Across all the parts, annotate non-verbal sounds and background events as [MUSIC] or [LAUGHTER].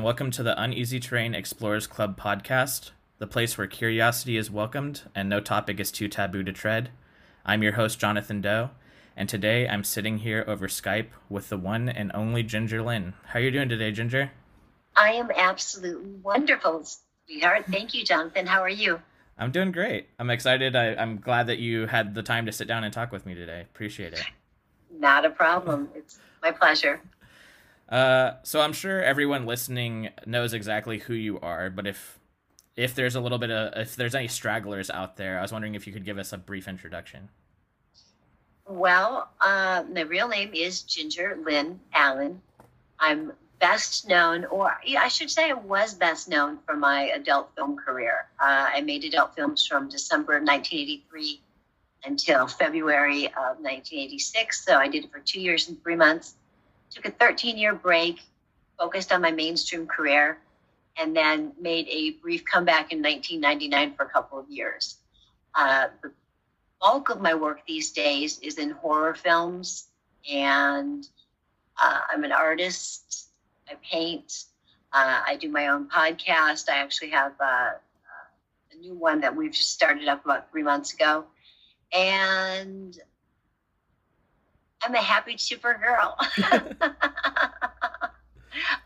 And welcome to the Uneasy Terrain Explorers Club podcast, the place where curiosity is welcomed and no topic is too taboo to tread. I'm your host, Jonathan Doe, and today I'm sitting here over Skype with the one and only Ginger Lynn. How are you doing today, Ginger? I am absolutely wonderful, sweetheart. Thank you, Jonathan. How are you? I'm doing great. I'm excited. I, I'm glad that you had the time to sit down and talk with me today. Appreciate it. Not a problem. It's my pleasure. Uh, so I'm sure everyone listening knows exactly who you are, but if if there's a little bit of if there's any stragglers out there, I was wondering if you could give us a brief introduction. Well, uh, my real name is Ginger Lynn Allen. I'm best known, or I should say, I was best known for my adult film career. Uh, I made adult films from December 1983 until February of 1986. So I did it for two years and three months. Took a 13 year break, focused on my mainstream career, and then made a brief comeback in 1999 for a couple of years. Uh, the bulk of my work these days is in horror films, and uh, I'm an artist. I paint. Uh, I do my own podcast. I actually have uh, a new one that we've just started up about three months ago. And I'm a happy chipper girl. [LAUGHS]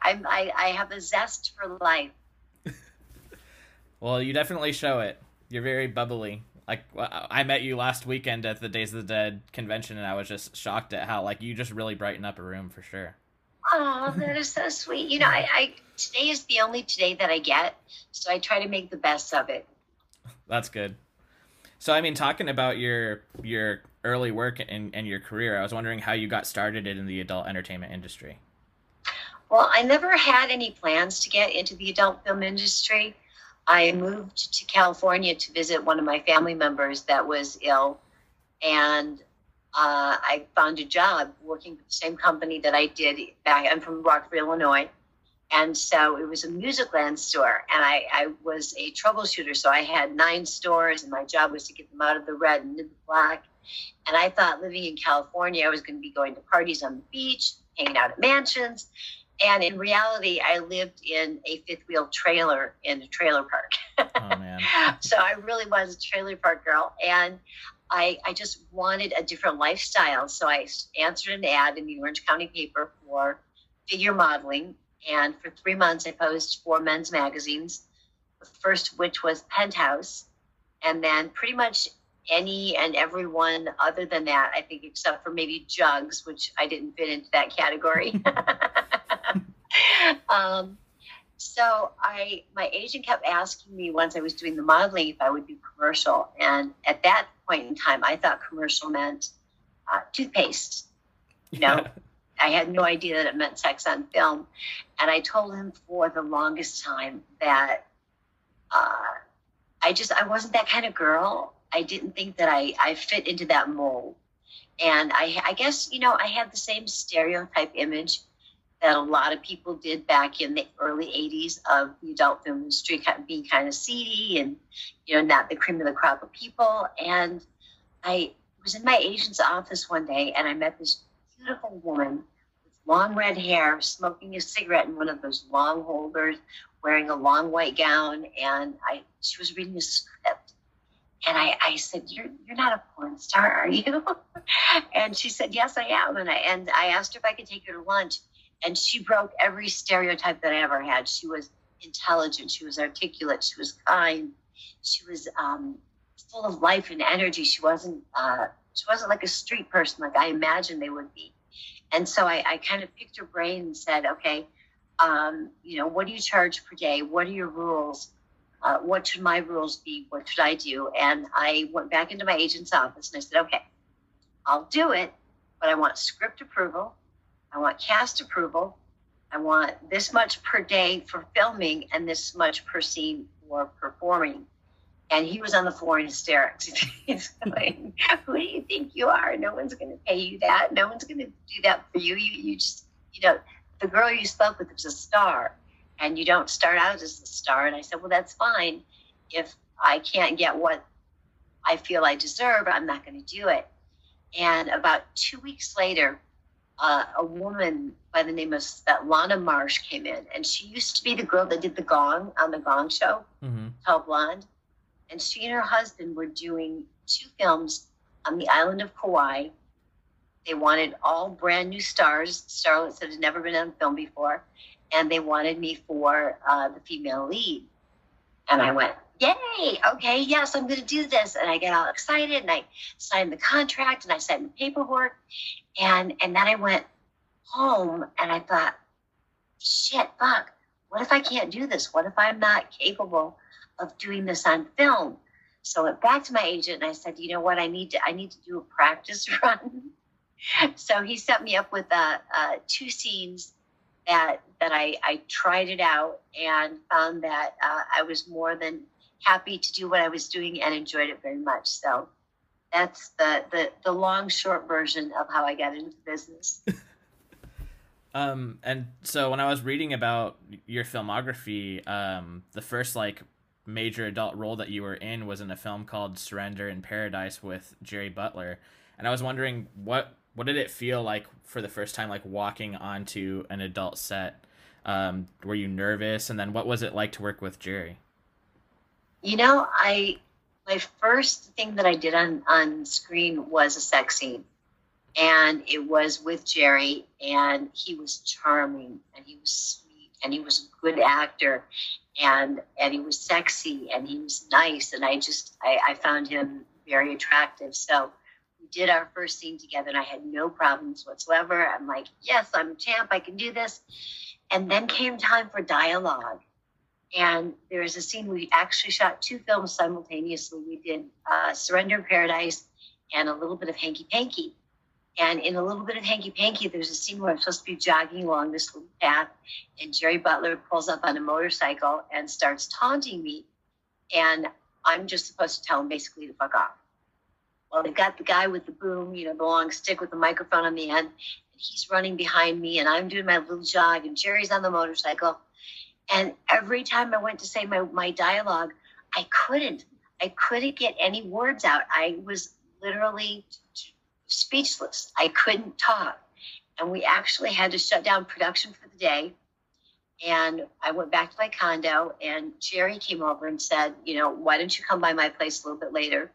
I'm, I, I have a zest for life. [LAUGHS] well, you definitely show it. You're very bubbly. Like uh, I met you last weekend at the Days of the Dead convention, and I was just shocked at how like you just really brighten up a room for sure. Oh, that is so [LAUGHS] sweet. You know, I, I today is the only today that I get, so I try to make the best of it. That's good. So I mean, talking about your your early work and, and your career, I was wondering how you got started in the adult entertainment industry. Well, I never had any plans to get into the adult film industry. I moved to California to visit one of my family members that was ill, and uh, I found a job working for the same company that I did back. I'm from Rockford, Illinois. And so it was a Musicland store, and I, I was a troubleshooter. So I had nine stores, and my job was to get them out of the red and into the black. And I thought living in California, I was going to be going to parties on the beach, hanging out at mansions. And in reality, I lived in a fifth wheel trailer in a trailer park. Oh, [LAUGHS] man. so I really was a trailer park girl. And I, I just wanted a different lifestyle. So I answered an ad in the Orange County paper for figure modeling. And for three months, I posed for men's magazines, the first which was Penthouse. And then pretty much any and everyone other than that, I think, except for maybe Jugs, which I didn't fit into that category. [LAUGHS] [LAUGHS] um, so I, my agent kept asking me once I was doing the modeling if I would do commercial, and at that point in time, I thought commercial meant uh, toothpaste. You know, yeah. I had no idea that it meant sex on film, and I told him for the longest time that uh, I just I wasn't that kind of girl. I didn't think that I I fit into that mold, and I I guess you know I had the same stereotype image that a lot of people did back in the early 80s of the adult film industry being kind of seedy and you know not the cream of the crop of people. And i was in my agent's office one day and i met this beautiful woman with long red hair smoking a cigarette in one of those long holders wearing a long white gown. And i she was reading a script and I, I said, you're, you're not a porn star, are you? [LAUGHS] and she said, yes, I am. And I, and I asked her if I could take her to lunch and she broke every stereotype that I ever had. She was intelligent, she was articulate, she was kind, she was um, full of life and energy. She wasn't uh, she wasn't like a street person like I imagined they would be. And so I, I kind of picked her brain and said, okay, um, you know, what do you charge per day? What are your rules? Uh, what should my rules be? What should I do? And I went back into my agent's office and I said, okay, I'll do it, but I want script approval. I want cast approval. I want this much per day for filming and this much per scene for performing. And he was on the floor in hysterics. [LAUGHS] He's like, Who do you think you are? No one's going to pay you that. No one's going to do that for you. You, you just, you know, the girl you spoke with was a star, and you don't start out as a star. And I said, Well, that's fine. If I can't get what I feel I deserve, I'm not going to do it. And about two weeks later, uh, a woman by the name of Svetlana Marsh came in, and she used to be the girl that did the Gong on the Gong Show, mm-hmm. Tall Blonde, and she and her husband were doing two films on the island of Kauai. They wanted all brand new stars, starlets that had never been on film before, and they wanted me for uh, the female lead. And I went, yay, okay, yes, I'm going to do this. And I get all excited and I signed the contract and I signed the paperwork. And, and then I went home and I thought, shit, fuck, what if I can't do this? What if I'm not capable of doing this on film? So I went back to my agent and I said, you know what, I need to, I need to do a practice [LAUGHS] run. so he set me up with uh, uh, two scenes that that I, I tried it out and found that uh, I was more than happy to do what I was doing and enjoyed it very much. So that's the the, the long short version of how I got into business. [LAUGHS] um, and so when I was reading about your filmography, um, the first like major adult role that you were in was in a film called Surrender in Paradise with Jerry Butler, and I was wondering what what did it feel like for the first time, like walking onto an adult set? Um, were you nervous, and then what was it like to work with Jerry? You know, I my first thing that I did on on screen was a sex scene, and it was with Jerry, and he was charming, and he was sweet, and he was a good actor, and and he was sexy, and he was nice, and I just I, I found him very attractive. So did our first scene together, and I had no problems whatsoever. I'm like, yes, I'm champ, I can do this. And then came time for dialogue and there is a scene we actually shot two films simultaneously. We did uh, Surrender Paradise and a little bit of Hanky Panky. And in a little bit of Hanky Panky, there's a scene where I'm supposed to be jogging along this little path, and Jerry Butler pulls up on a motorcycle and starts taunting me. And I'm just supposed to tell him basically to fuck off. They've got the guy with the boom, you know, the long stick with the microphone on the end. And he's running behind me, and I'm doing my little jog, and Jerry's on the motorcycle. And every time I went to say my, my dialogue, I couldn't. I couldn't get any words out. I was literally speechless. I couldn't talk. And we actually had to shut down production for the day. And I went back to my condo, and Jerry came over and said, You know, why don't you come by my place a little bit later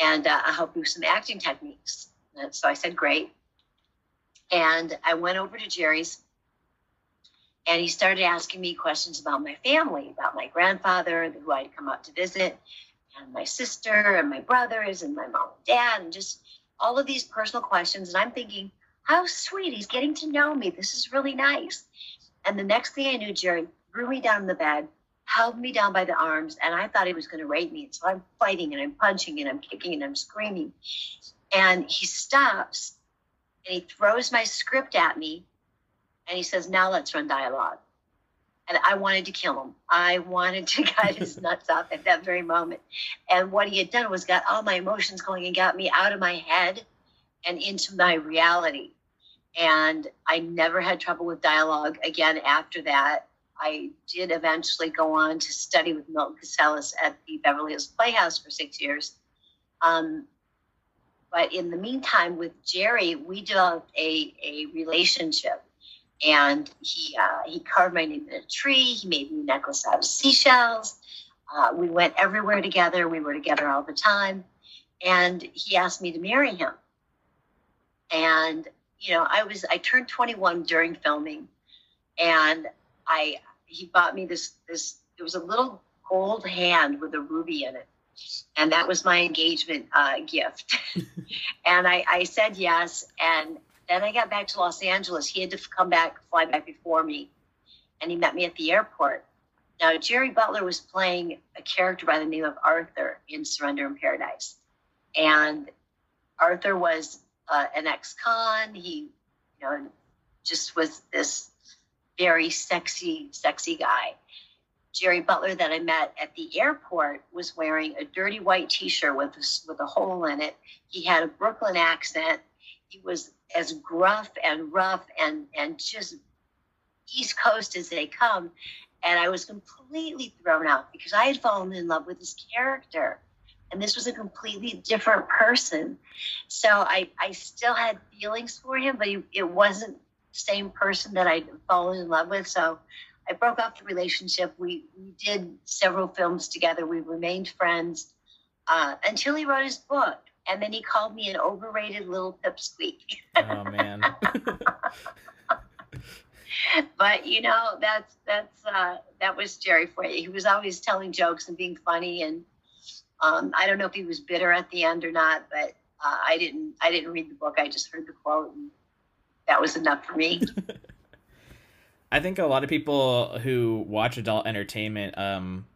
and uh, I'll help you with some acting techniques? And so I said, Great. And I went over to Jerry's and he started asking me questions about my family, about my grandfather, who I'd come out to visit, and my sister, and my brothers, and my mom and dad, and just all of these personal questions. And I'm thinking, how sweet, he's getting to know me. This is really nice. And the next thing I knew, Jerry threw me down in the bed, held me down by the arms, and I thought he was going to rape me. And so I'm fighting and I'm punching and I'm kicking and I'm screaming. And he stops and he throws my script at me and he says, Now let's run dialogue. And I wanted to kill him. I wanted to [LAUGHS] cut his [LAUGHS] nuts off at that very moment. And what he had done was got all my emotions going and got me out of my head and into my reality. And I never had trouble with dialogue again after that. I did eventually go on to study with Milton Katselas at the Beverly Hills Playhouse for six years. Um, but in the meantime, with Jerry, we developed a, a relationship and he uh, he carved my name in a tree. He made me a necklace out of seashells. Uh, we went everywhere together. We were together all the time, and he asked me to marry him. And you know, I was I turned 21 during filming, and I he bought me this this it was a little gold hand with a ruby in it and that was my engagement uh, gift. [LAUGHS] and I, I, said yes, and then I got back to Los Angeles. He had to come back, fly back before me, and he met me at the airport. Now, Jerry Butler was playing a character by the name of Arthur in Surrender in Paradise. And Arthur was uh, an ex con. He, you know, just was this very sexy, sexy guy. Jerry Butler that I met at the airport was wearing a dirty white T-shirt with a, with a hole in it. He had a Brooklyn accent. He was as gruff and rough and and just East Coast as they come. And I was completely thrown out because I had fallen in love with his character. and this was a completely different person. So I, I still had feelings for him, but he, it wasn't same person that I'd fallen in love with. So I broke off the relationship. We, we did several films together. We remained friends uh, until he wrote his book. And then he called me an overrated little pipsqueak. oh, man. [LAUGHS] but you know that's that's uh, that was Jerry for you. He was always telling jokes and being funny, and um, I don't know if he was bitter at the end or not, but uh, I didn't I didn't read the book. I just heard the quote, and that was enough for me. [LAUGHS] I think a lot of people who watch adult entertainment um,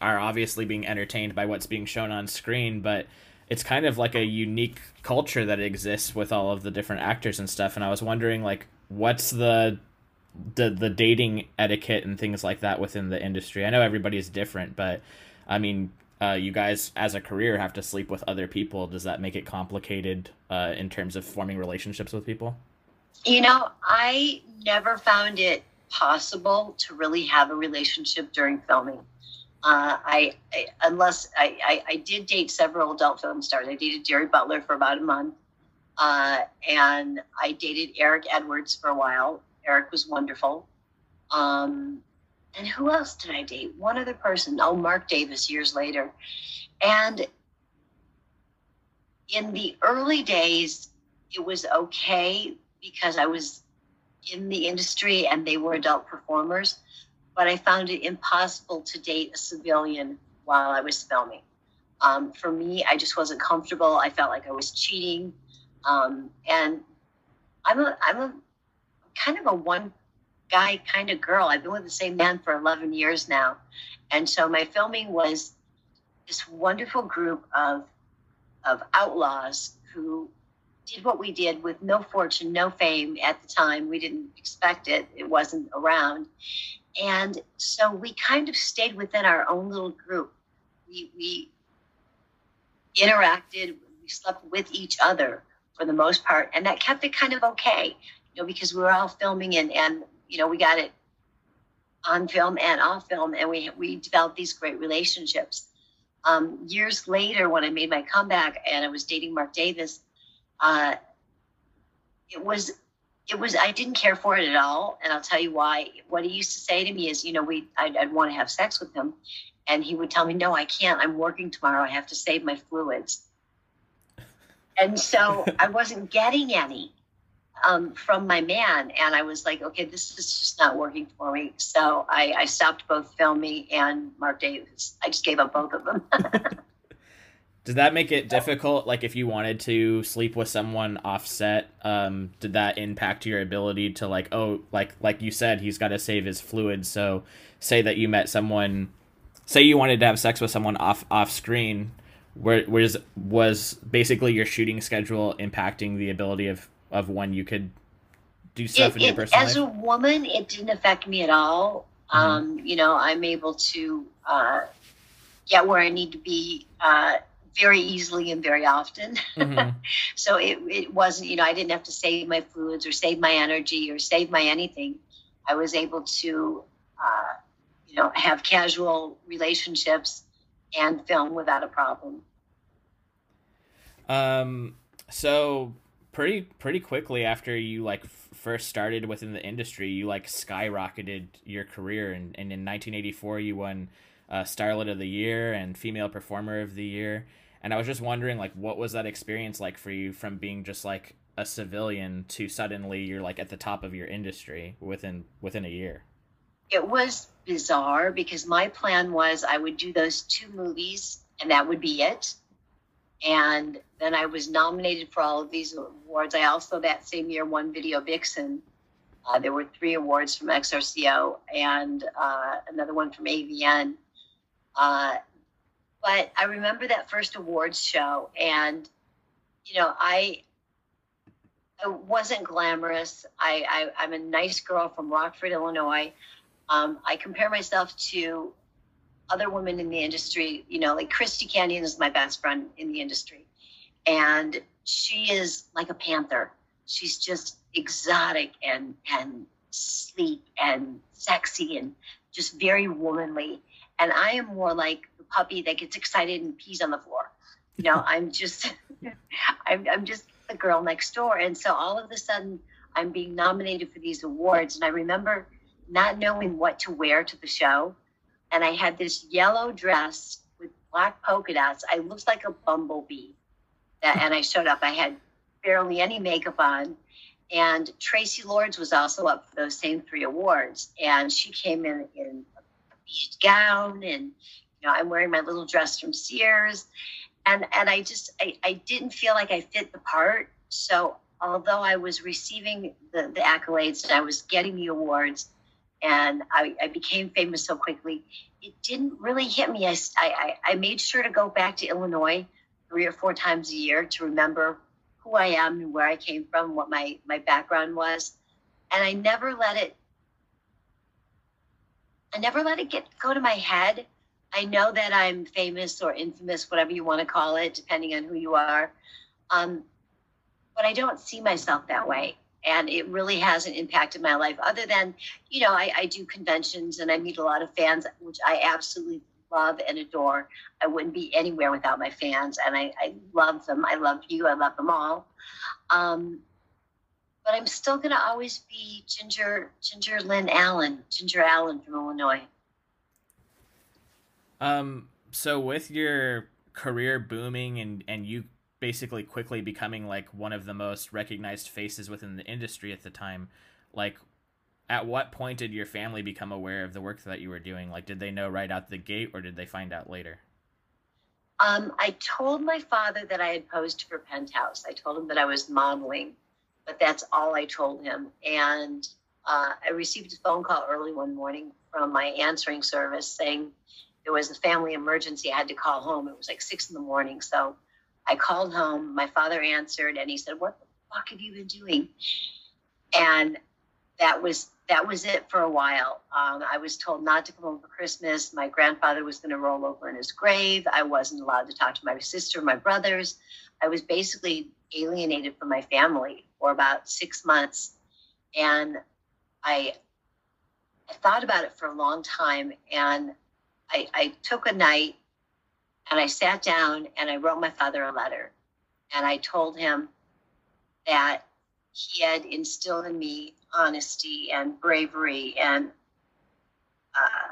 are obviously being entertained by what's being shown on screen, but it's kind of like a unique culture that exists with all of the different actors and stuff. And I was wondering, like, what's the the the dating etiquette and things like that within the industry? I know everybody's different, but I mean, uh, you guys as a career have to sleep with other people. Does that make it complicated uh, in terms of forming relationships with people? You know, I never found it possible to really have a relationship during filming. Uh, I, I, unless I, I, I, did date several adult film stars. I dated Jerry Butler for about a month, uh, and I dated Eric Edwards for a while. Eric was wonderful. Um, and who else did I date? One other person. Oh, Mark Davis years later. And in the early days, it was okay because I was in the industry and they were adult performers. But I found it impossible to date a civilian while I was filming. Um, for me, I just wasn't comfortable. I felt like I was cheating. Um, and I'm a, I'm a kind of a one guy kind of girl. I've been with the same man for 11 years now. And so my filming was this wonderful group of, of outlaws who did what we did with no fortune, no fame at the time. We didn't expect it, it wasn't around. And so we kind of stayed within our own little group. We, we interacted, we slept with each other for the most part, and that kept it kind of okay, you know, because we were all filming and, and you know, we got it on film and off film, and we we developed these great relationships. Um, years later, when I made my comeback and I was dating Mark Davis, uh, it was it was I didn't care for it at all, and I'll tell you why. What he used to say to me is, you know, we I'd, I'd want to have sex with him, and he would tell me, no, I can't. I'm working tomorrow. I have to save my fluids. And so [LAUGHS] I wasn't getting any um, from my man, and I was like, okay, this is just not working for me. So I, I stopped both filming and Mark Davis. I just gave up both of them. [LAUGHS] did that make it difficult? Like, if you wanted to sleep with someone offset, um, did that impact your ability to like, oh, like like you said, he's got to save his fluids. So, say that you met someone, say you wanted to have sex with someone off off screen. Where was was basically your shooting schedule impacting the ability of of when you could do stuff it, in your personal as life? a woman it didn't affect me at all mm-hmm. um, you know i'm able to uh, get where i need to be uh, very easily and very often. Mm-hmm. [LAUGHS] so it, it wasn't you know i didn't have to save my fluids or save my energy or save my anything. I was able to uh, you know have casual relationships and film without a problem. Um so pretty pretty quickly after you like f- first started within the industry, you like skyrocketed your career, and, and in 1984 you won uh, Starlet of the Year and Female Performer of the Year. And I was just wondering, like, what was that experience like for you from being just like a civilian to suddenly you're like at the top of your industry within within a year? It was bizarre because my plan was I would do those two movies and that would be it. And then I was nominated for all of these awards. I also that same year won Video Vixen. Uh, there were three awards from XRCO and uh, another one from AVN. Uh, but I remember that first awards show, and you know, I it wasn't glamorous. I, I am a nice girl from Rockford, Illinois. Um, I compare myself to other women in the industry. You know, like Christy Canyon is my best friend in the industry and she is like a panther. She's just exotic and and sleek and sexy and just very womanly. And I am more like the puppy that gets excited and pees on the floor. You know, I'm just, [LAUGHS] I'm, I'm just the girl next door. And so all of a sudden, I'm being nominated for these awards. And I remember not knowing what to wear to the show. And I had this yellow dress with black polka dots. I looked like a bumblebee. And I showed up. I had barely any makeup on. And Traci Lords was also up for those same three awards. And she came in in beige gown and you know, I'm wearing my little dress from Sears. And and I just I, I didn't feel like I fit the part. So although I was receiving the, the accolades and I was getting the awards and I, I became famous so quickly, it didn't really hit me. I, I, I made sure to go back to Illinois three or four times a year to remember who I am and where I came from, what my, my background was. And I never let it I never let it get go to my head. I know that I'm famous or infamous, whatever you want to call it, depending on who you are. Um, but I don't see myself that way. And it really hasn't impacted my life other than, you know, I, I do conventions and I meet a lot of fans, which I absolutely love and adore. I wouldn't be anywhere without my fans, and I, I love them. I love you. I love them all. Um, but I'm still going to always be Ginger Ginger Lynn Allen, Ginger Allen from Illinois. Um. So with your career booming and and you basically quickly becoming like one of the most recognized faces within the industry at the time, like at what point did your family become aware of the work that you were doing? Like, did they know right out the gate, or did they find out later? Um, I told my father that I had posed for Penthouse. I told him that I was modeling, but that's all I told him. And uh, I received a phone call early one morning from my answering service saying there was a family emergency. I had to call home. It was like six in the morning. So I called home. My father answered, and he said, "What the fuck have you been doing?" And that was that was it for a while. Um, I was told not to come home for Christmas. My grandfather was going to roll over in his grave. I wasn't allowed to talk to my sister, my brothers. I was basically alienated from my family for about six months, and I, I thought about it for a long time. And I, I took a night, and I sat down and I wrote my father a letter, and I told him that he had instilled in me honesty and bravery and uh,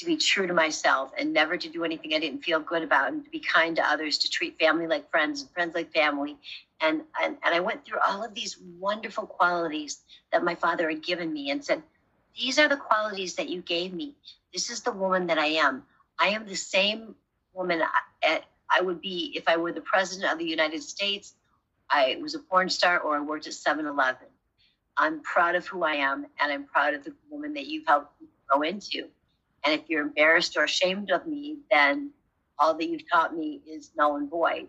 to be true to myself and never to do anything I didn't feel good about and to be kind to others, to treat family like friends and friends like family. And, and, and I went through all of these wonderful qualities that my father had given me and said, These are the qualities that you gave me. This is the woman that I am. I am the same woman I, eh, I would be if I were the president of the United States, I was a porn star, or I worked at 7 Eleven. I'm proud of who I am and I'm proud of the woman that you've helped grow into. And if you're embarrassed or ashamed of me, then all that you've taught me is null and void.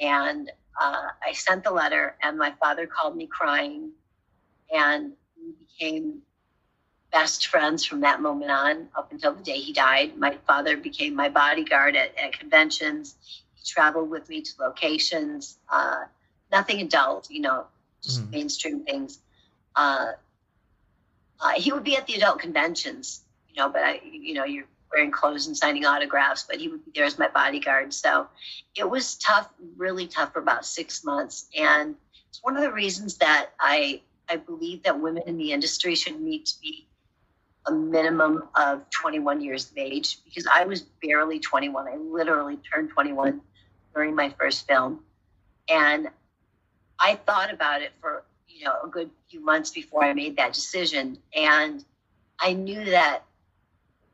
And uh, I sent the letter, and my father called me crying, and we became best friends from that moment on up until the day he died. My father became my bodyguard at, at conventions. He traveled with me to locations, uh, nothing adult, you know, just mm. mainstream things uh, uh, he would be at the adult conventions, you know, but I, you know, you're wearing clothes and signing autographs, but he would be there as my bodyguard. So it was tough, really tough for about six months. And it's one of the reasons that I, I believe that women in the industry should need to be a minimum of 21 years of age because I was barely 21. I literally turned 21 during my first film. And I thought about it for you know, a good few months before I made that decision. And I knew that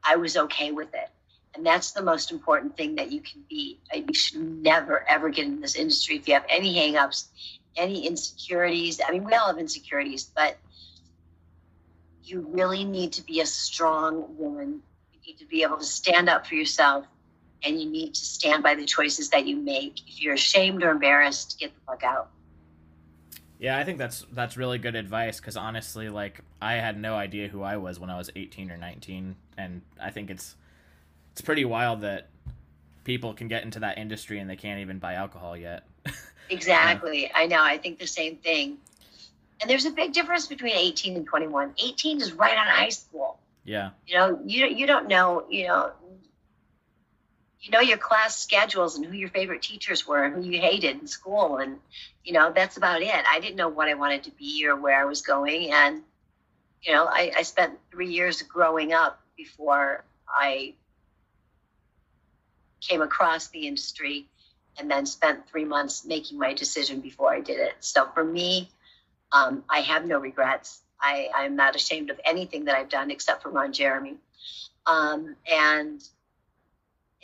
I was okay with it. And that's the most important thing that you can be. Uh, you should never, ever get in this industry if you have any hangups, any insecurities. I mean, we all have insecurities, but you really need to be a strong woman. You need to be able to stand up for yourself and you need to stand by the choices that you make. If you're ashamed or embarrassed, get the fuck out. Yeah, I think that's that's really good advice because honestly, like I had no idea who I was when I was 18 or 19, and I think it's it's pretty wild that people can get into that industry and they can't even buy alcohol yet. [LAUGHS] exactly, yeah. I know. I think the same thing. And there's a big difference between 18 and 21. 18 is right out of high school. Yeah. You know, you you don't know. You know, you know your class schedules and who your favorite teachers were and who you hated in school and you know that's about it i didn't know what i wanted to be or where i was going and you know i, I spent three years growing up before i came across the industry and then spent three months making my decision before i did it so for me um, i have no regrets I, i'm not ashamed of anything that i've done except for ron jeremy um, and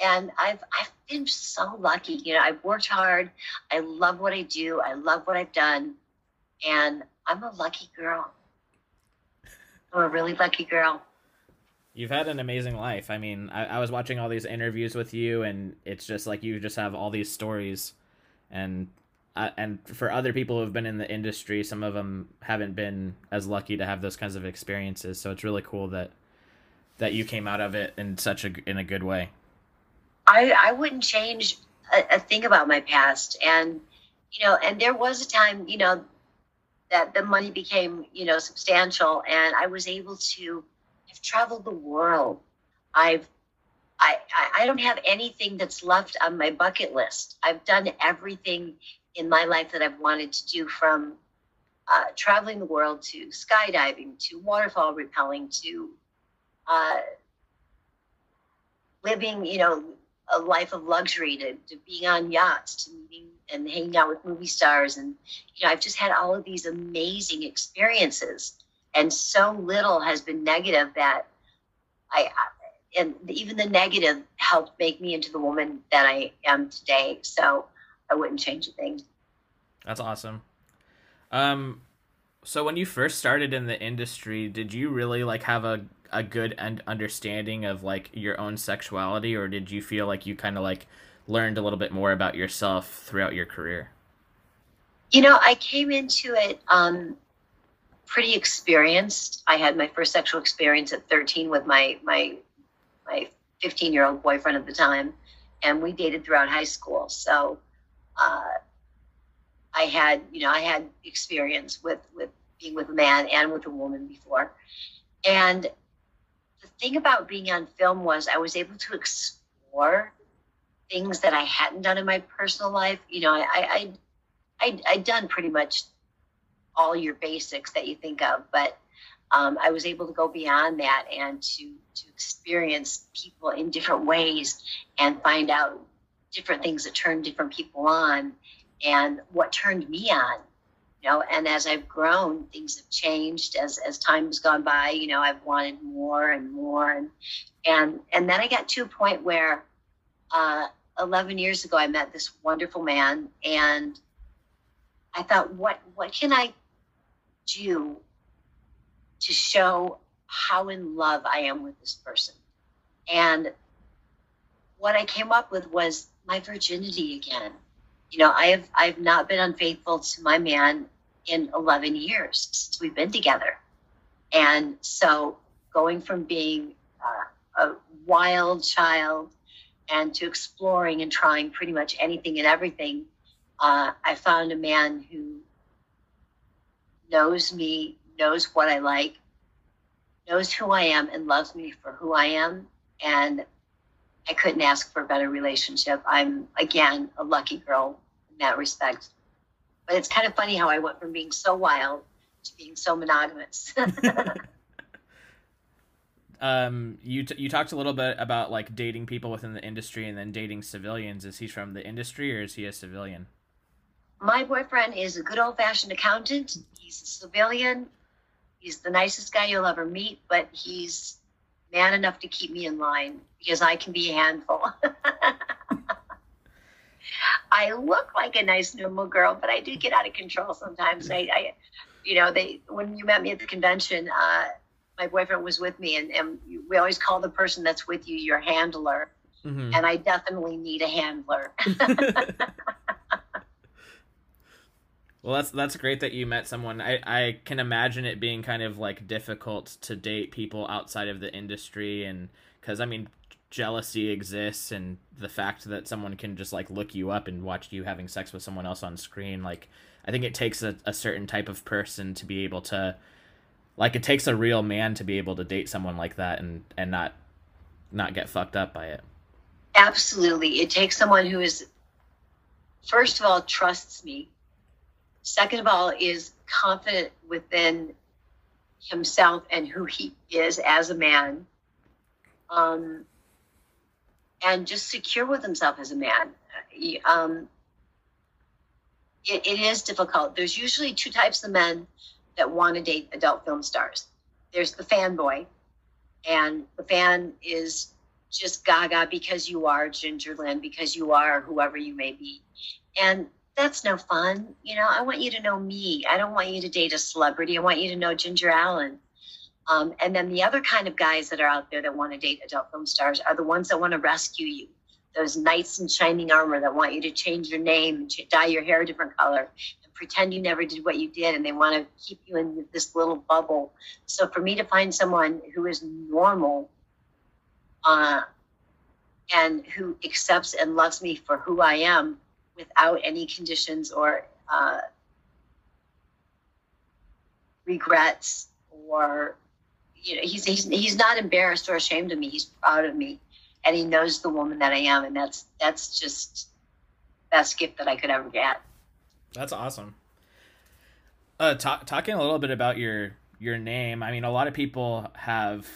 and I've I've been so lucky. You know, I've worked hard. I love what I do. I love what I've done, and I'm a lucky girl. I'm a really lucky girl. You've had an amazing life. I mean, I, I was watching all these interviews with you, and it's just like you just have all these stories, and uh, and for other people who've been in the industry, some of them haven't been as lucky to have those kinds of experiences. So it's really cool that that you came out of it in such a in a good way. I, I wouldn't change a, a thing about my past. And, you know, and there was a time, you know, that the money became, you know, substantial and I was able to traveled the world. I've I, I don't have anything that's left on my bucket list. I've done everything in my life that I've wanted to do from uh, traveling the world to skydiving to waterfall rappelling to uh, living, you know, a life of luxury to, to being on yachts to meeting and hanging out with movie stars and you know i've just had all of these amazing experiences and so little has been negative that i, and even the negative helped make me into the woman that i am today. So i wouldn't change a thing. That's awesome. Um so when you first started in the industry did you really like have a a good understanding of like your own sexuality or did you feel like you kind of like learned a little bit more about yourself throughout your career? You know i came into it um pretty experienced. I had my first sexual experience at 13 with my my my 15 year old boyfriend at the time and we dated throughout high school. So uh i had you know i had experience with with being with a man and with a woman before. And the thing about being on film was I was able to explore things that I hadn't done in my personal life. You know, I, I, I, I'd done pretty much all your basics that you think of, but um, I was able to go beyond that and to to experience people in different ways and find out different things that turn different people on and what turned me on you know? And as i've grown things have changed. As as time has gone by you know i've wanted more and more. And and and then i got to a point where uh 11 years ago i met this wonderful man and i thought what what can i do to show how in love i am with this person and what i came up with was my virginity again you know, I have I've not been unfaithful to my man in 11 years since we've been together. And so going from being uh, a wild child and to exploring and trying pretty much anything and everything, uh, I found a man who knows me, knows what I like, knows who I am, and loves me for who I am. And I couldn't ask for a better relationship. I'm, again, a lucky girl in that respect. But it's kind of funny how I went from being so wild to being so monogamous. [LAUGHS] um, you t- you talked a little bit about like dating people within the industry and then dating civilians. Is he from the industry or is he a civilian? My boyfriend is a good old fashioned accountant. He's a civilian. He's the nicest guy you'll ever meet, but he's man enough to keep me in line because I can be a handful. [LAUGHS] I look like a nice normal girl, but I do get out of control sometimes. I, I you know, they when you met me at the convention, uh, my boyfriend was with me, and, and we always call the person that's with you your handler. Mm-hmm. And I definitely need a handler. [LAUGHS] [LAUGHS] well, that's that's great that you met someone. I I can imagine it being kind of like difficult to date people outside of the industry, and because I mean, jealousy exists and the fact that someone can just like look you up and watch you having sex with someone else on screen like i think it takes a, a certain type of person to be able to like it takes a real man to be able to date someone like that and and not not get fucked up by it Absolutely. It takes someone who is, first of all, trusts me. Second of all, is confident within himself and who he is as a man. Um, and just secure with himself as a man. Um, it, it is difficult. There's usually two types of men that want to date adult film stars. There's the fanboy, and the fan is just gaga because you are Ginger Lynn, because you are whoever you may be. And that's no fun. You know, I want you to know me. I don't want you to date a celebrity. I want you to know Ginger Allen. Um, and then the other kind of guys that are out there that want to date adult film stars are the ones that want to rescue you. Those knights in shining armor that want you to change your name and dye your hair a different color and pretend you never did what you did, and they want to keep you in this little bubble. So for me to find someone who is normal uh, and who accepts and loves me for who I am without any conditions or uh, regrets or you know he's, he's he's not embarrassed or ashamed of me. He's proud of me and he knows the woman that i am. And that's that's just best gift that i could ever get. That's awesome. Uh talk, talking a little bit about your your name. I mean a lot of people have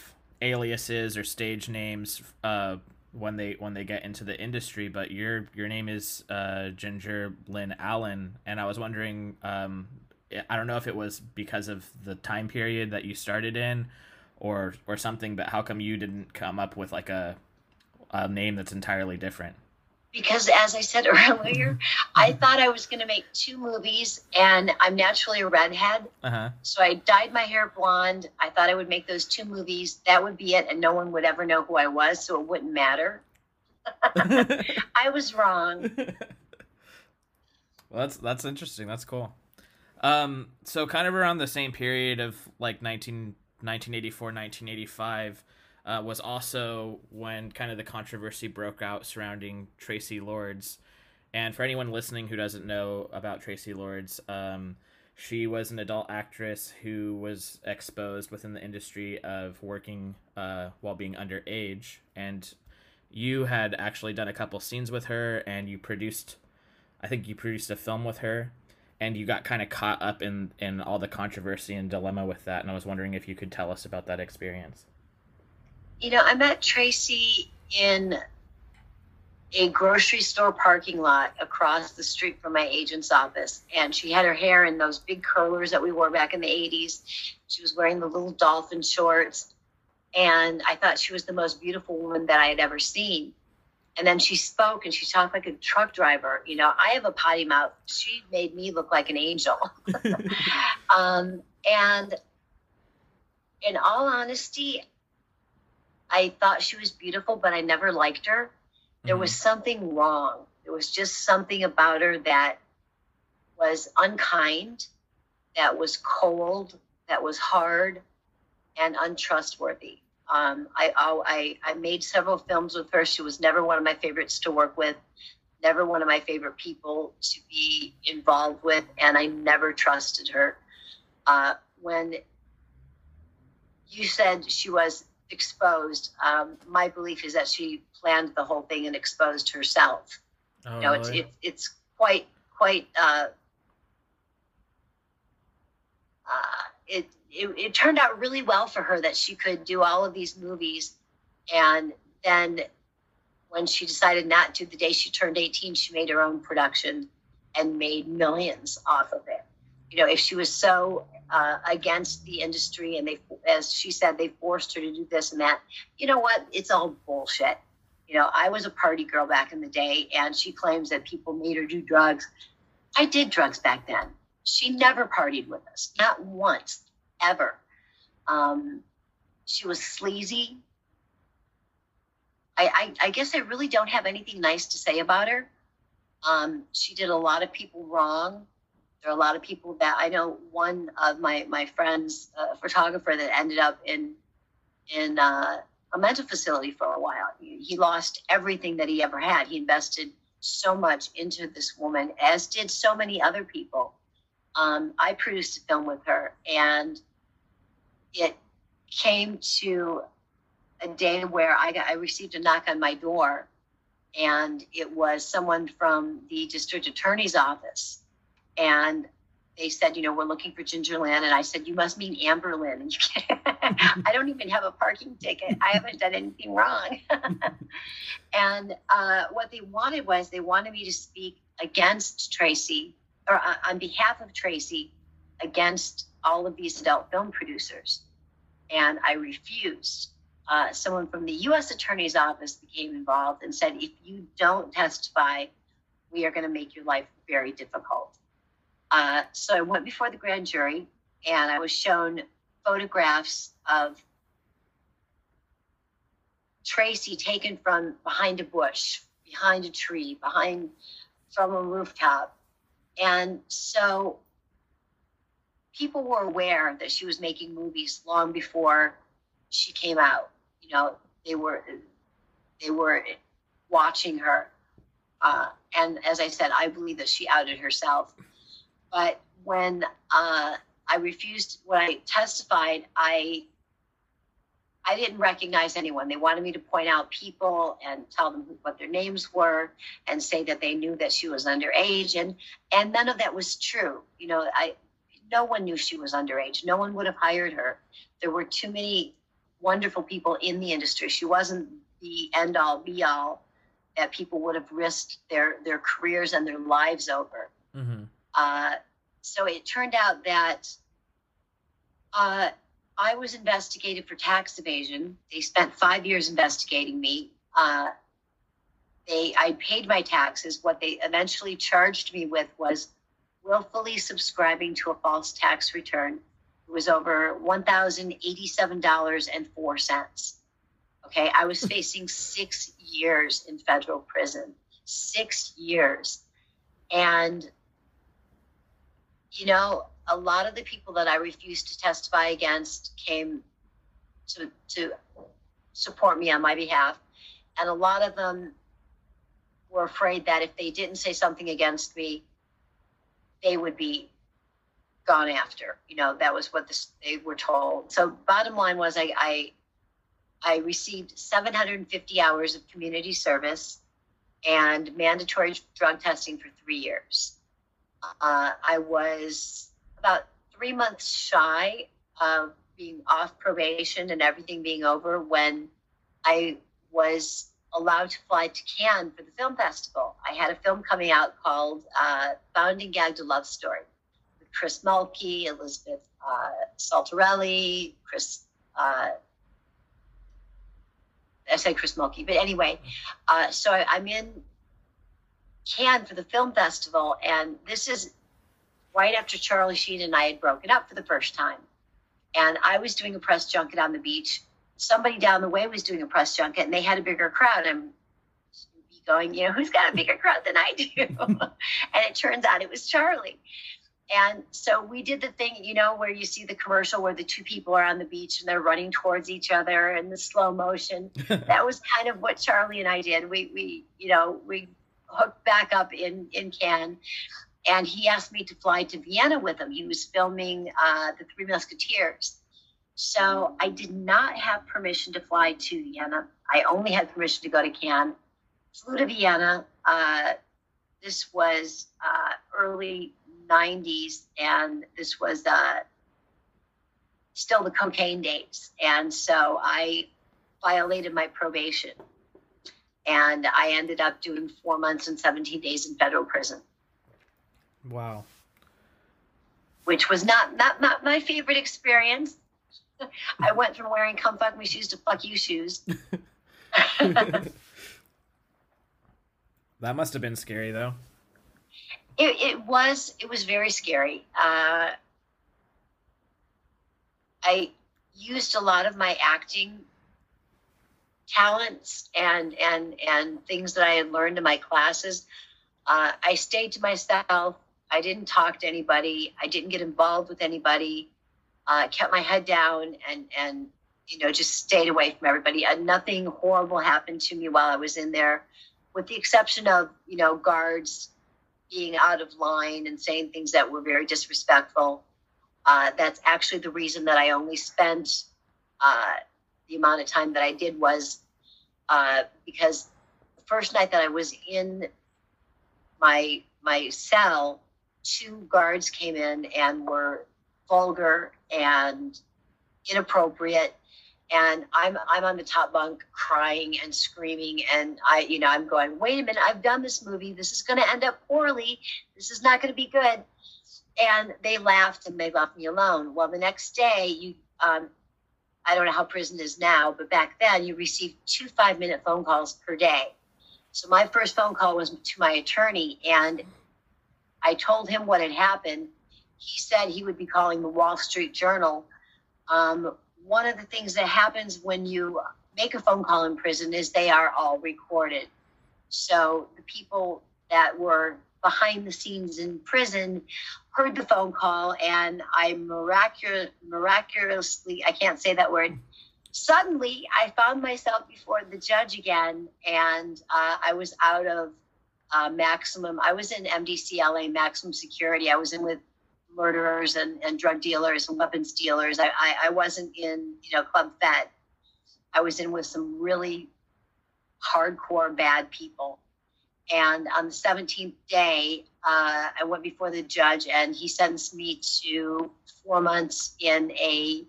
aliases or stage names uh when they when they get into the industry but your your name is uh ginger lynn allen and i was wondering um i don't know if it was because of the time period that you started in or or something but how come you didn't come up with like a a name that's entirely different because as i said [LAUGHS] earlier i thought i was going to make two movies and i'm naturally a redhead. Uh-huh. so i dyed my hair blonde. I thought i would make those two movies. That would be it and no one would ever know who i was so it wouldn't matter. [LAUGHS] I was wrong. [LAUGHS] Well that's that's interesting. That's cool. Um so kind of around the same period of like 19 1984 1985 uh, was also when kind of the controversy broke out surrounding Traci Lords. And for anyone listening who doesn't know about Traci Lords, um, she was an adult actress who was exposed within the industry of working uh, while being underage. And you had actually done a couple scenes with her, and you produced, I think you produced a film with her and you got kind of caught up in in all the controversy and dilemma with that and i was wondering if you could tell us about that experience you know i met traci in a grocery store parking lot across the street from my agent's office and she had her hair in those big curlers that we wore back in the 80s she was wearing the little dolphin shorts and i thought she was the most beautiful woman that i had ever seen and then she spoke and she talked like a truck driver. You know, I have a potty mouth. She made me look like an angel. [LAUGHS] um, and in all honesty, I thought she was beautiful, but I never liked her. There mm-hmm. was something wrong. There was just something about her that was unkind, that was cold, that was hard, and untrustworthy. Um, I, I, I made several films with her. She was never one of my favorites to work with, never one of my favorite people to be involved with, and I never trusted her. Uh, when you said she was exposed, um, my belief is that she planned the whole thing and exposed herself. Oh, you know, it's, it, it's quite quite uh, uh, it it, it turned out really well for her that she could do all of these movies. And then when she decided not to the day she turned 18 she made her own production and made millions off of it you know if she was so uh, against the industry and they as she said they forced her to do this and that you know what it's all bullshit you know i was a party girl back in the day and she claims that people made her do drugs i did drugs back then she never partied with us not once ever. Um, she was sleazy. I, I, I, guess I really don't have anything nice to say about her. Um, she did a lot of people wrong. There are a lot of people that I know. One of my my friends, a photographer, that ended up in in uh, a mental facility for a while. He, lost everything that he ever had. He invested so much into this woman, as did so many other people. Um, I produced a film with her, and it came to a day where I got, I received a knock on my door and it was someone from the district attorney's office. And they said, you know, we're looking for Ginger Lynn. And I said, you must mean Amber Lynn. And [LAUGHS] I don't even have a parking ticket. I haven't done anything wrong. [LAUGHS] and uh, what they wanted was they wanted me to speak against Traci or uh, on behalf of Traci against all of these adult film producers. And I refused. Uh, someone from the U.S. Attorney's Office became involved and said, if you don't testify, we are going to make your life very difficult. Uh, so I went before the grand jury and I was shown photographs of Traci taken from behind a bush, behind a tree, behind from a rooftop. And so people were aware that she was making movies long before she came out. You know, they were they were watching her. Uh, and as I said, I believe that she outed herself. But when uh, I refused, when I testified, I I didn't recognize anyone. They wanted me to point out people and tell them what their names were and say that they knew that she was underage and and none of that was true. You know, I no one knew she was underage. No one would have hired her. There were too many wonderful people in the industry. She wasn't the end all be all that people would have risked their their careers and their lives over. Mm-hmm. Uh, so it turned out that uh, I was investigated for tax evasion. They spent five years investigating me. Uh, they, I paid my taxes. What they eventually charged me with was willfully subscribing to a false tax return. It was over one thousand eighty-seven dollars and four cents. Okay, I was facing six years in federal prison. Six years, and you know, a lot of the people that I refused to testify against came to to support me on my behalf, and a lot of them were afraid that if they didn't say something against me, they would be gone after. You know, that was what this, they were told. So, bottom line was, I, I I received 750 hours of community service and mandatory drug testing for three years. Uh, I was about three months shy of being off probation and everything being over when I was allowed to fly to Cannes for the film festival. I had a film coming out called uh, Bound and Gagged a Love Story with Chris Mulkey, Elizabeth uh, Saltarrelli, Chris. Uh, I said Chris Mulkey, but anyway, uh, so I, I'm in Cannes for the film festival, and this is right after Charlie Sheen and I had broken up for the first time. And I was doing a press junket on the beach. Somebody down the way was doing a press junket, and they had a bigger crowd. I'm going, you know, who's got a bigger crowd than I do? [LAUGHS] and it turns out it was Charlie. And so we did the thing, you know, where you see the commercial where the two people are on the beach and they're running towards each other in the slow motion. [LAUGHS] that was kind of what Charlie and I did. We, we, you know, we hooked back up in in Cannes, and he asked me to fly to Vienna with him. He was filming uh, the Three Musketeers, so I did not have permission to fly to Vienna. I only had permission to go to Cannes. Flew to Vienna. Uh, this was uh, early '90s, and this was uh, still the cocaine days, and so I violated my probation and I ended up doing four months and 17 days in federal prison. Wow. Which was not not not my favorite experience. [LAUGHS] I went from wearing come fuck me shoes to fuck you shoes. [LAUGHS] that must have been scary though. It, it was it was very scary. Uh, I used a lot of my acting talents and and and things that I had learned in my classes. Uh, I stayed to myself. I didn't talk to anybody. I didn't get involved with anybody. Uh, kept my head down and and you know just stayed away from everybody. And nothing horrible happened to me while I was in there, with the exception of you know guards being out of line and saying things that were very disrespectful. Uh, that's actually the reason that I only spent uh, the amount of time that I did was uh, because the first night that I was in my my cell, two guards came in and were vulgar and inappropriate. And I'm I'm on the top bunk crying and screaming and I you know I'm going wait a minute I've done this movie. This is going to end up poorly. This is not going to be good. And they laughed and they left me alone. Well the next day you um, I don't know how prison is now but back then you received two five minute phone calls per day. So my first phone call was to my attorney and I told him what had happened. He said he would be calling the Wall Street Journal. Um, one of the things that happens when you make a phone call in prison is they are all recorded. So the people that were behind the scenes in prison heard the phone call, and I miraculous, miraculously, I can't say that word. Suddenly, I found myself before the judge again, and uh, I was out of uh, maximum. I was in MDCLA maximum security. I was in with murderers and, and drug dealers and weapons dealers. I, I, I wasn't in, you know, Club Fed. I was in with some really hardcore bad people. And on the 17th day, uh, I went before the judge and he sentenced me to four months in a,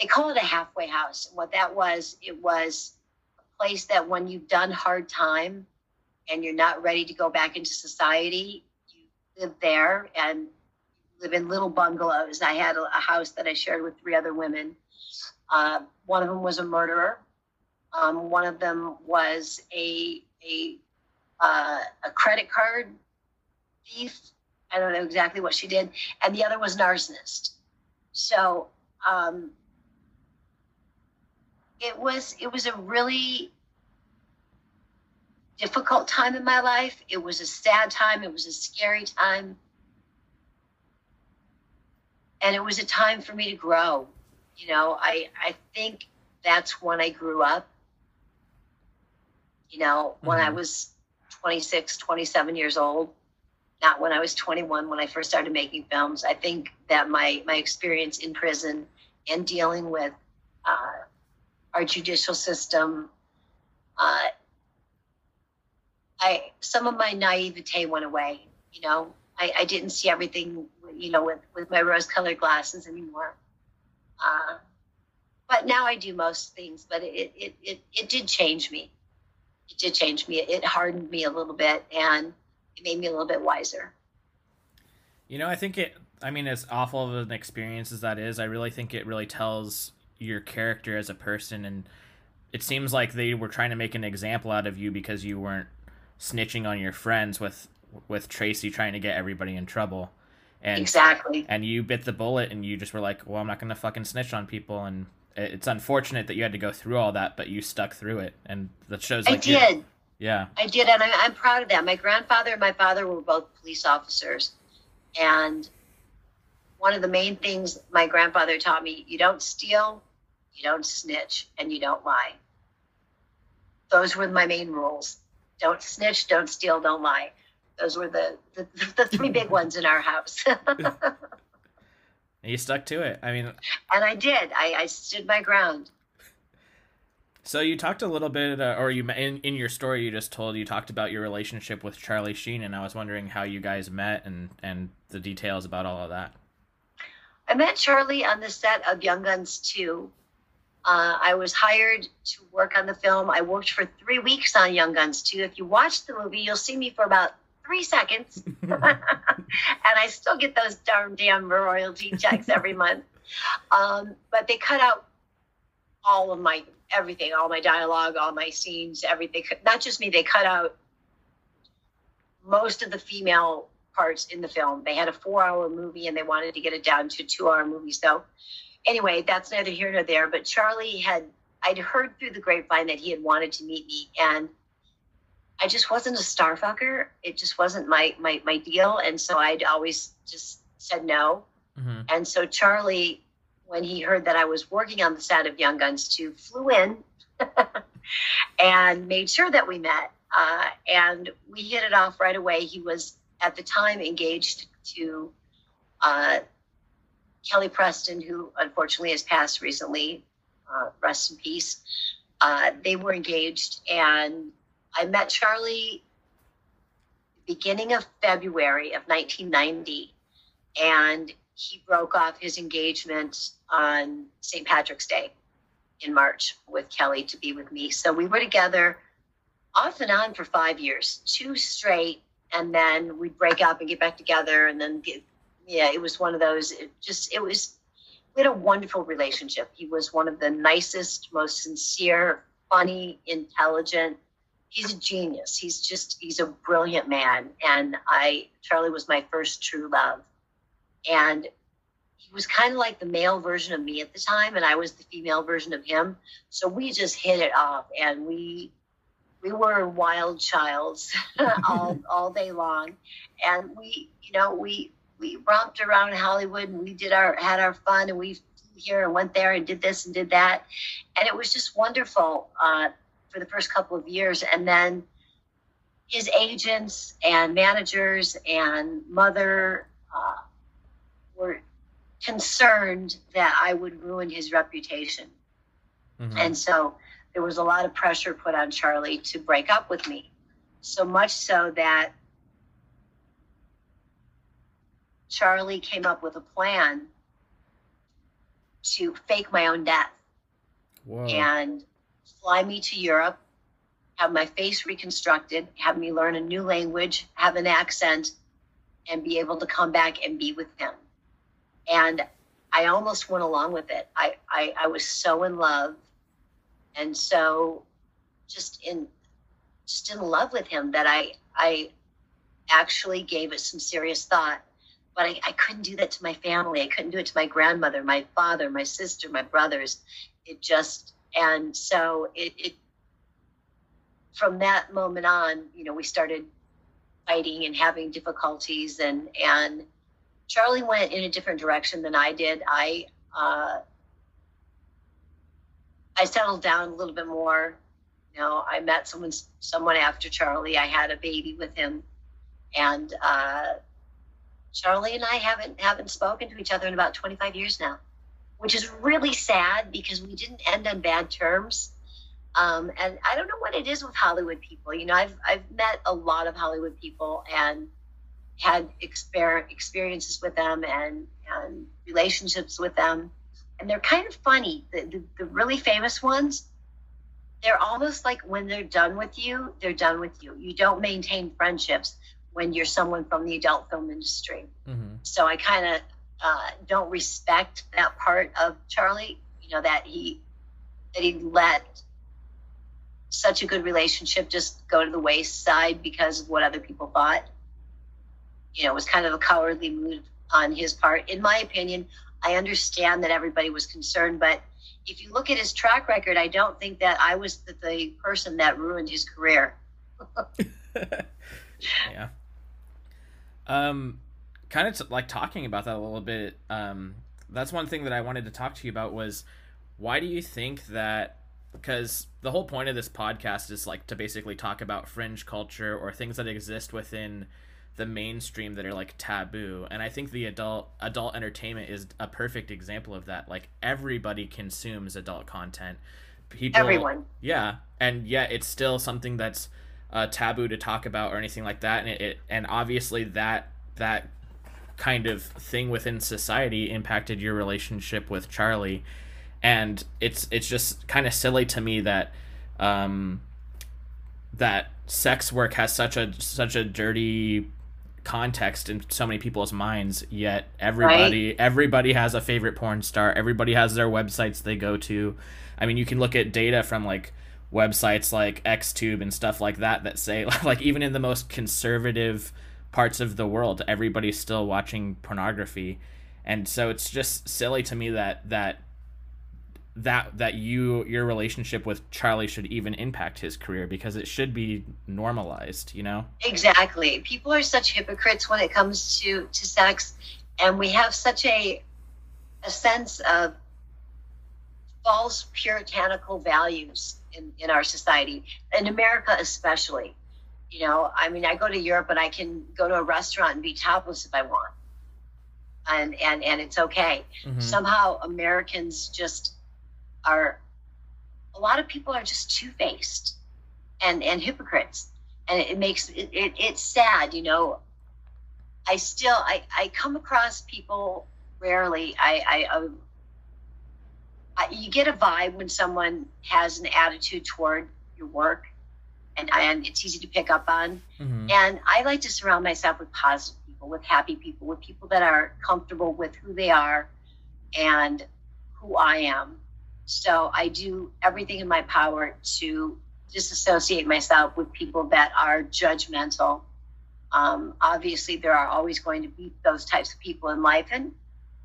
they call it a halfway house. And what that was, it was a place that when you've done hard time and you're not ready to go back into society, you live there and live in little bungalows. I had a, a house that I shared with three other women. Uh, one of them was a murderer. Um, one of them was a a uh, a credit card thief. I don't know exactly what she did, and the other was an arsonist. So um, it was it was a really difficult time in my life. It was a sad time. It was a scary time and it was a time for me to grow. You know, I I think that's when I grew up. You know, when mm-hmm. I was 26, 27 years old, not when I was 21 when I first started making films. I think that my my experience in prison and dealing with uh, our judicial system, uh, I some of my naivete went away. You know, I, I didn't see everything, you know, with, with my rose colored glasses anymore. Uh, but now I do most things, but it, it, it, it did change me. It did change me. It hardened me a little bit and it made me a little bit wiser. You know, I think it, I mean, as awful of an experience as that is, I really think it really tells your character as a person. And it seems like they were trying to make an example out of you because you weren't snitching on your friends with with Traci trying to get everybody in trouble. And exactly. And you bit the bullet and you just were like, well, I'm not going to fucking snitch on people. And it's unfortunate that you had to go through all that, but you stuck through it. And that shows like I did. Yeah. I did. And I, I'm proud of that. My grandfather and my father were both police officers. And one of the main things my grandfather taught me you don't steal, you don't snitch, and you don't lie. Those were my main rules. Don't snitch, don't steal, don't lie. Those were the, the, the three big ones in our house. [LAUGHS] you stuck to it. I mean, and I did. I, I stood my ground. So you talked a little bit, uh, or you in in your story you just told you talked about your relationship with Charlie Sheen, and I was wondering how you guys met and and the details about all of that. I met Charlie on the set of Young Guns 2. Uh, I was hired to work on the film. I worked for three weeks on Young Guns 2. If you watch the movie, you'll see me for about three seconds. [LAUGHS] and I still get those darn damn royalty checks every month. Um, but they cut out all of my everything, all my dialogue, all my scenes, everything. Not just me, they cut out most of the female parts in the film. They had a four hour movie and they wanted to get it down to a two hour movie. So, anyway, that's neither here nor there. But Charlie had, I'd heard through the grapevine that he had wanted to meet me. And I just wasn't a star fucker. It just wasn't my my my deal, and so I'd always just said no. Mm-hmm. And so Charlie, when he heard that I was working on the set of Young Guns 2, flew in [LAUGHS] and made sure that we met. Uh, and we hit it off right away. He was at the time engaged to uh, Kelly Preston, who unfortunately has passed recently. Uh, rest in peace. Uh, they were engaged, and I met Charlie beginning of February of 1990, and he broke off his engagement on St. Patrick's Day in March with Kelly to be with me. So we were together off and on for five years, two straight, and then we'd break up and get back together, and then yeah, it was one of those. It just it was we had a wonderful relationship. He was one of the nicest, most sincere, funny, intelligent. He's a genius. He's just he's a brilliant man, and I Charlie was my first true love, and he was kind of like the male version of me at the time, and I was the female version of him. So we just hit it off, and we we were wild childs [LAUGHS] all [LAUGHS] all day long, and we, you know, we we romped around Hollywood and we did our had our fun and we here and went there and did this and did that, and it was just wonderful. Uh, for the first couple of years, and then his agents and managers and mother uh, were concerned that I would ruin his reputation, mm-hmm. and so there was a lot of pressure put on Charlie to break up with me. So much so that Charlie came up with a plan to fake my own death Whoa. and fly me to Europe, have my face reconstructed, have me learn a new language, have an accent, and be able to come back and be with him. And I almost went along with it. I, I, I was so in love and so just in just in love with him that I I actually gave it some serious thought. But I, I couldn't do that to my family. I couldn't do it to my grandmother, my father, my sister, my brothers. It just and so it, it from that moment on, you know, we started fighting and having difficulties and and Charlie went in a different direction than I did. I uh, I settled down a little bit more. You know, I met someone someone after Charlie. I had a baby with him, and uh, Charlie and I haven't haven't spoken to each other in about 25 years now, which is really sad because we didn't end on bad terms. Um, and I don't know what it is with Hollywood people. You know, I've I've met a lot of Hollywood people and had exper- experiences with them and and relationships with them and they're kind of funny. The, the, the really famous ones, they're almost like when they're done with you, they're done with you. You don't maintain friendships when you're someone from the adult film industry. Mm-hmm. So I kind of uh, don't respect that part of Charlie. You know that he that he let such a good relationship just go to the wayside because of what other people thought. You know, it was kind of a cowardly move on his part, in my opinion. I understand that everybody was concerned, but if you look at his track record, I don't think that I was the, the person that ruined his career. [LAUGHS] yeah. Um, kind of t- like talking about that a little bit. Um, that's one thing that I wanted to talk to you about was why do you think that? Because the whole point of this podcast is like to basically talk about fringe culture or things that exist within the mainstream that are like taboo and i think the adult adult entertainment is a perfect example of that like everybody consumes adult content people everyone yeah and yet it's still something that's uh, taboo to talk about or anything like that and it, it and obviously that that kind of thing within society impacted your relationship with charlie. And it's it's just kind of silly to me that um that sex work has such a such a dirty context in so many people's minds yet everybody right? everybody has a favorite porn star. Everybody has their websites they go to. I mean you can look at data from like websites like xtube and stuff like that that say [LAUGHS] like even in the most conservative parts of the world everybody's still watching pornography and so it's just silly to me that that that that you your relationship with Charlie should even impact his career because it should be normalized, you know? Exactly. People are such hypocrites when it comes to to sex and we have such a a sense of false puritanical values in, in our society, in America especially. You know, I mean, I go to Europe and I can go to a restaurant and be topless if I want, and and and it's okay. Mm-hmm. Somehow Americans just are a lot of people are just two faced and and hypocrites. And it, it makes it, it, it's sad you know. I still i i come across people rarely. I i, I you get a vibe when someone has an attitude toward your work and, and it's easy to pick up on mm-hmm. and i like to surround myself with positive people with happy people with people that are comfortable with who they are and who i am so i do everything in my power to disassociate myself with people that are judgmental um, obviously there are always going to be those types of people in life and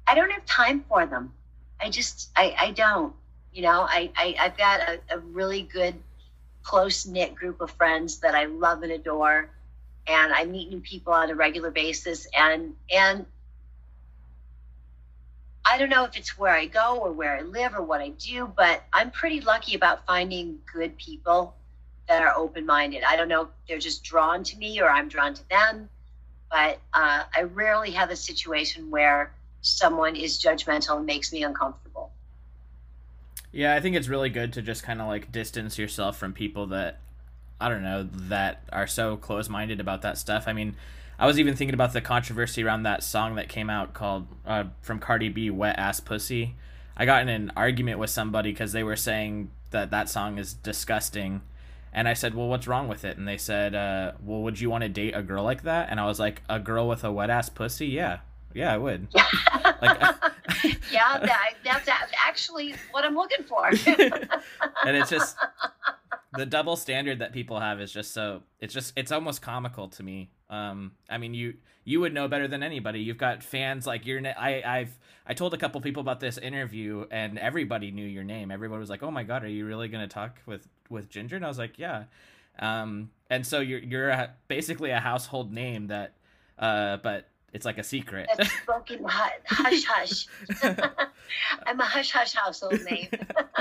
i don't have time for them I just I, I don't. You know, I, I I've got a, a really good close knit group of friends that I love and adore, and I meet new people on a regular basis, and and I don't know if it's where I go or where I live or what I do, but I'm pretty lucky about finding good people that are open minded. I don't know if they're just drawn to me or I'm drawn to them, but uh, I rarely have a situation where someone is judgmental and makes me uncomfortable. Yeah, I think it's really good to just kind of like distance yourself from people that I don't know that are so close-minded about that stuff. I mean, I was even thinking about the controversy around that song that came out called uh, from Cardi B, "Wet Ass Pussy." I got in an argument with somebody because they were saying that that song is disgusting, and I said, "Well, what's wrong with it?" And they said, uh, "Well, would you want to date a girl like that?" And I was like, "A girl with a wet ass pussy? Yeah, yeah, I would. [LAUGHS] like, [LAUGHS] yeah, that, that's actually what I'm looking for. [LAUGHS] and it's just the double standard that people have is just so it's just it's almost comical to me. Um, I mean, you you would know better than anybody. You've got fans like your. I I've I told a couple people about this interview, and everybody knew your name. Everyone was like, "Oh my god, are you really gonna talk with with Ginger?" And I was like, "Yeah." Um, and so you're you're a, basically a household name that, uh, but it's like a secret. It's spoken [LAUGHS] hush hush. [LAUGHS] I'm a hush hush household name. [LAUGHS]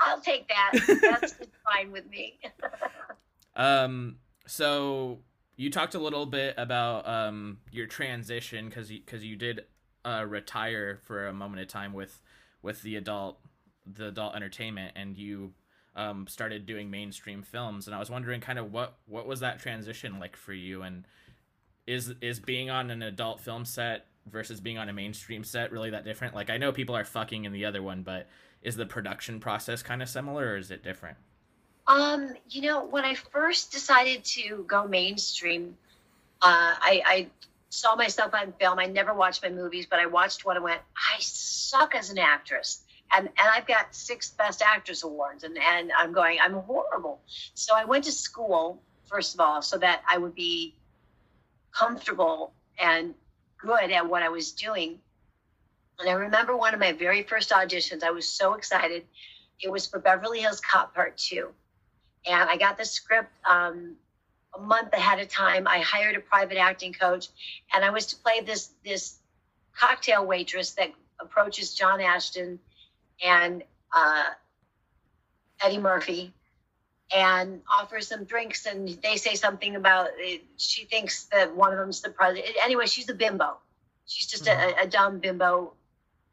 I'll take that. That's fine with me. um. So you talked a little bit about um your transition because you because you did uh retire for a moment of time with with the adult the adult entertainment and you um started doing mainstream films and I was wondering kind of what what was that transition like for you and is is being on an adult film set versus being on a mainstream set really that different? Like I know people are fucking in the other one, but is the production process kind of similar or is it different? Um, you know, when I first decided to go mainstream, uh, I, I saw myself on film. I never watched my movies, but I watched what I went, I suck as an actress. And, and I've got six best actress awards and, and I'm going, I'm horrible. So I went to school, first of all, so that I would be comfortable and good at what I was doing. And I remember one of my very first auditions, I was so excited. It was for Beverly Hills Cop Part 2. And I got the script um, a month ahead of time. I hired a private acting coach, and I was to play this this cocktail waitress that approaches John Ashton and uh, Eddie Murphy and offers them drinks and they say something about it. she thinks that one of them's the president anyway she's a bimbo she's just mm-hmm. a, a, dumb bimbo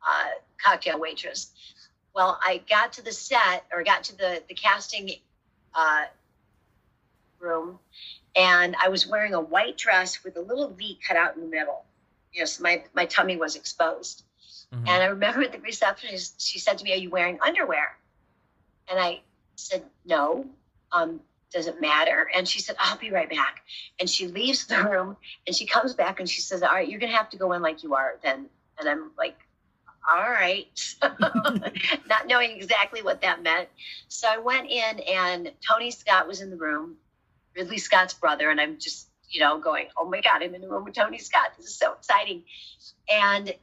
uh, cocktail waitress well i got to the set or got to the the casting uh, room and i was wearing a white dress with a little v cut out in the middle yes my my tummy was exposed mm-hmm. and i remember the receptionist she said to me are you wearing underwear and i said no um, does it matter? And she said, I'll be right back. And she leaves the room and she comes back and she says, All right, you're going to have to go in like you are then. And I'm like, All right. [LAUGHS] [LAUGHS] Not knowing exactly what that meant. So I went in and Tony Scott was in the room, Ridley Scott's brother. And I'm just, you know, going, Oh my God, I'm in the room with Tony Scott. This is so exciting. And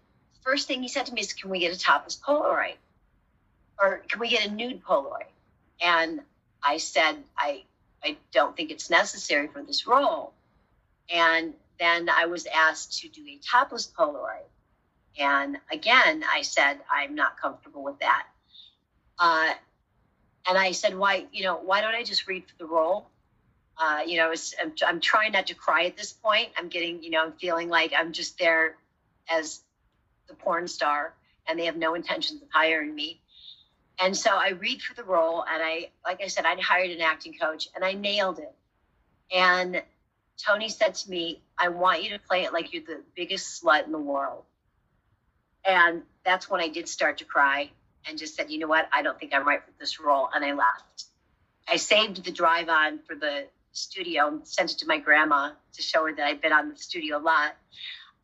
first thing he said to me is, Can we get a topless Polaroid? Or can we get a nude Polaroid? And I said, I, I don't think it's necessary for this role. And then I was asked to do a topless Polaroid. And again, I said, I'm not comfortable with that. Uh, and I said, why, you know, why don't I just read for the role? Uh, you know, I'm, I'm trying not to cry at this point. I'm getting, you know, I'm feeling like I'm just there as the porn star and they have no intentions of hiring me. And so I read for the role, and I, like I said, I'd hired an acting coach, and I nailed it. And Tony said to me, I want you to play it like you're the biggest slut in the world. And that's when I did start to cry and just said, you know what? I don't think I'm right for this role. And I left. I saved the drive on for the studio and sent it to my grandma to show her that I'd been on the studio a lot.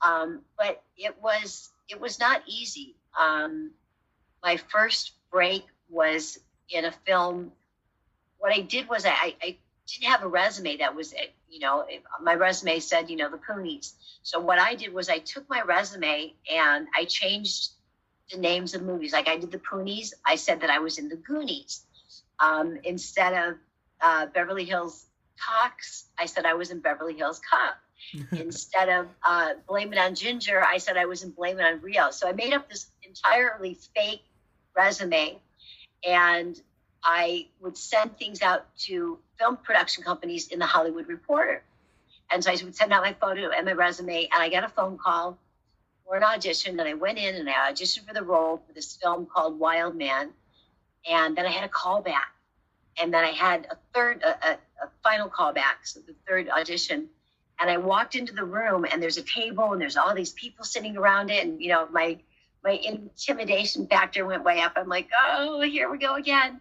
Um, but it was it was not easy. Um, my first break was in a film. What I did was I, I didn't have a resume that was you know my resume said you know the Goonies. So what I did was I took my resume and I changed the names of movies. Like I did the Goonies, I said that I was in the Goonies. Um, instead of uh, Beverly Hills Cops, I said I was in Beverly Hills Cop. [LAUGHS] Instead of uh, Blame It on Ginger, I said I was in Blame It on Rio. So I made up this entirely fake resume and I would send things out to film production companies in the Hollywood Reporter. And so I would send out my photo and my resume, and I got a phone call for an audition. And I went in and I auditioned for the role for this film called Wild Man. And then I had a call back. And then I had a third, a, a, a final callback, so the third audition. And I walked into the room, and there's a table, and there's all these people sitting around it. And, you know, my my intimidation factor went way up. I'm like, oh, here we go again.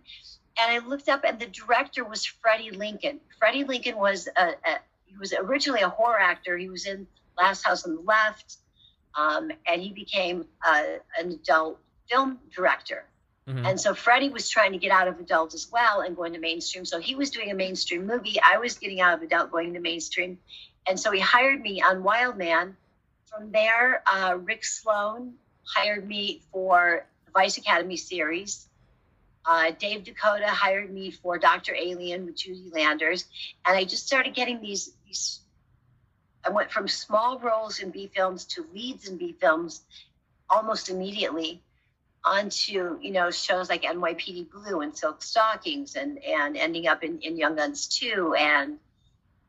And I looked up, and the director was Freddie Lincoln. Freddie Lincoln was a, a he was originally a horror actor. He was in Last House on the Left, um, and he became uh, an adult film director. Mm-hmm. And so Freddie was trying to get out of adult as well and going to mainstream. So he was doing a mainstream movie. I was getting out of adult, going to mainstream. And so he hired me on Wild Man. From there, uh, Rick Sloan hired me for the Vice Academy series. Uh, Dave DeCoteau hired me for Dr. Alien with Judy Landers. And I just started getting these, these I went from small roles in B films to leads in B films almost immediately onto you know shows like NYPD Blue and Silk Stockings and and ending up in, in Young Guns 2 and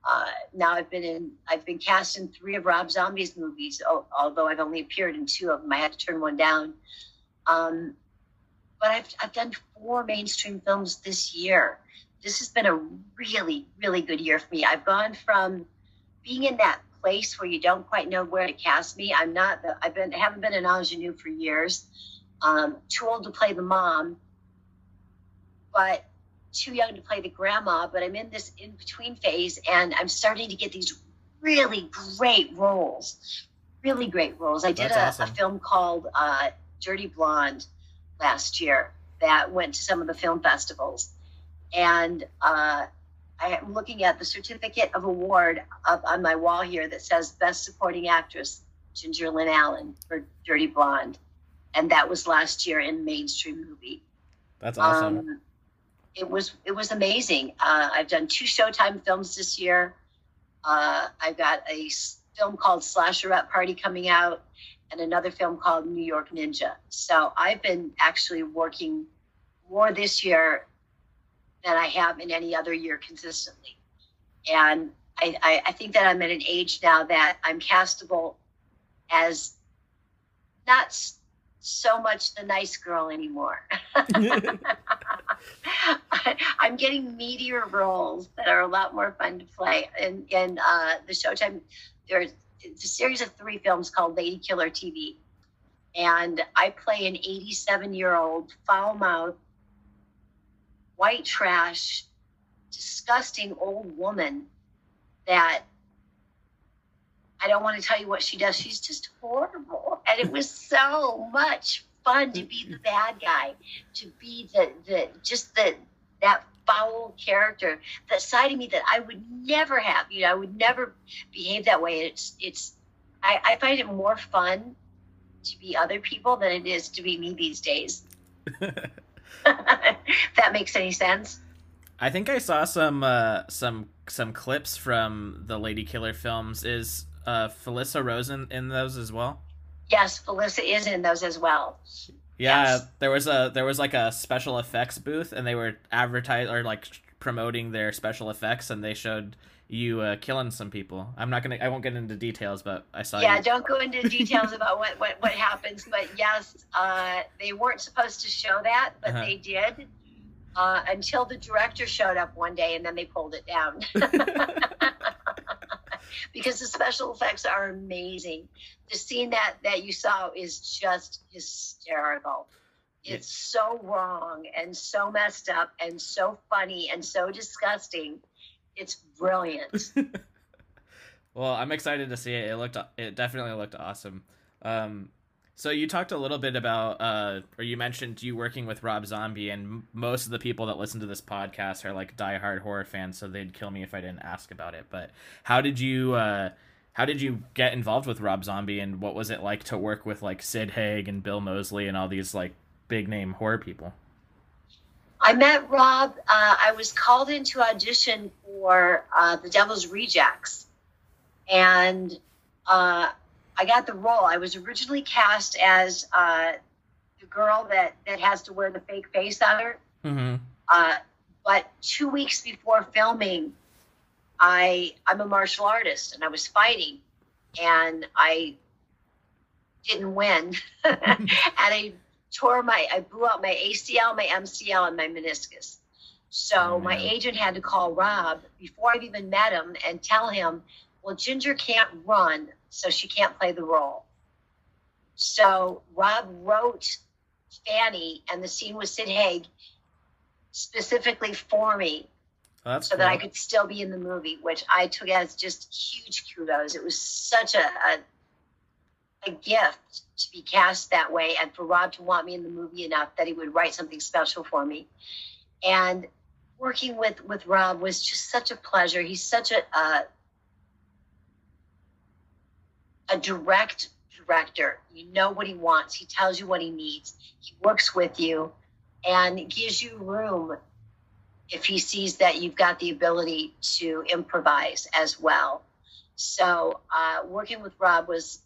uh, now I've been in I've been cast in three of Rob Zombie's movies although I've only appeared in two of them. I had to turn one down. Um, but I've, I've done four mainstream films this year. This has been a really really good year for me. I've gone from being in that place where you don't quite know where to cast me. I'm not the, I've been I haven't been an ingenue for years um, too old to play the mom, but too young to play the grandma. But I'm in this in between phase, and I'm starting to get these really great roles. Really great roles. I did a, awesome. a, film called uh, Dirty Blonde last year that went to some of the film festivals, and uh, I am looking at the certificate of award up on my wall here that says Best Supporting Actress Ginger Lynn Allen for Dirty Blonde and that was last year in mainstream movie. That's awesome. Um, it was it was amazing. Uh, I've done two Showtime films this year. Uh, I've got a film called Slasherette Party coming out, and another film called New York Ninja. So I've been actually working more this year than I have in any other year consistently. And I, I, I think that I'm at an age now that I'm castable as not so much the nice girl anymore. [LAUGHS] [LAUGHS] [LAUGHS] I'm getting meatier roles that are a lot more fun to play. And in uh, the Showtime, there's it's a series of three films called Lady Killer TV. And I play an 87 year old foul mouthed, white trash, disgusting old woman that I don't want to tell you what she does. She's just horrible. And it was so much fun to be the bad guy, to be the, the just the that foul character, that side of me that I would never have. You know, I would never behave that way. It's it's I, I find it more fun to be other people than it is to be me these days. [LAUGHS] that makes any sense. I think I saw some uh, some some clips from the Lady Killer films. Is uh, Felissa Rose in, in those as well? Yes, Felissa is in those as well. Yeah, yes. there was a there was like a special effects booth, and they were advertising or like promoting their special effects, and they showed you uh, killing some people. I'm not gonna. I won't get into details, but I saw. Yeah, you... don't go into details about what what what happens. But yes, uh, they weren't supposed to show that, but uh-huh. they did. Uh, until the director showed up one day, and then they pulled it down. [LAUGHS] [LAUGHS] because the special effects are amazing. The scene that that you saw is just hysterical. It's so wrong and so messed up and so funny and so disgusting. It's brilliant. [LAUGHS] well, I'm excited to see it. It looked it definitely looked awesome. Um, so you talked a little bit about, uh, or you mentioned you working with Rob Zombie, and most of the people that listen to this podcast are like diehard horror fans, so they'd kill me if I didn't ask about it. But how did you, uh, how did you get involved with Rob Zombie, and what was it like to work with like Sid Haig and Bill Moseley and all these like big name horror people? I met Rob. Uh, I was called in to audition for uh, The Devil's Rejects, and uh, I got the role. I was originally cast as uh, the girl that that has to wear the fake face on her. Mm-hmm. Uh, but two weeks before filming, I I'm a martial artist and I was fighting, and I didn't win, [LAUGHS] and I tore my I blew out my ACL, my MCL, and my meniscus. So oh, my agent had to call Rob before I've even met him and tell him, well, Ginger can't run, so she can't play the role. So Rob wrote Fanny and the scene with Sid Haig specifically for me. so cool. that I could still be in the movie, which I took as just huge kudos. It was such a, a a gift to be cast that way and for Rob to want me in the movie enough that he would write something special for me. And working with with Rob was just such a pleasure. He's such a uh, a direct director. You know what he wants. He tells you what he needs. He works with you and gives you room if he sees that you've got the ability to improvise as well. So uh, working with Rob was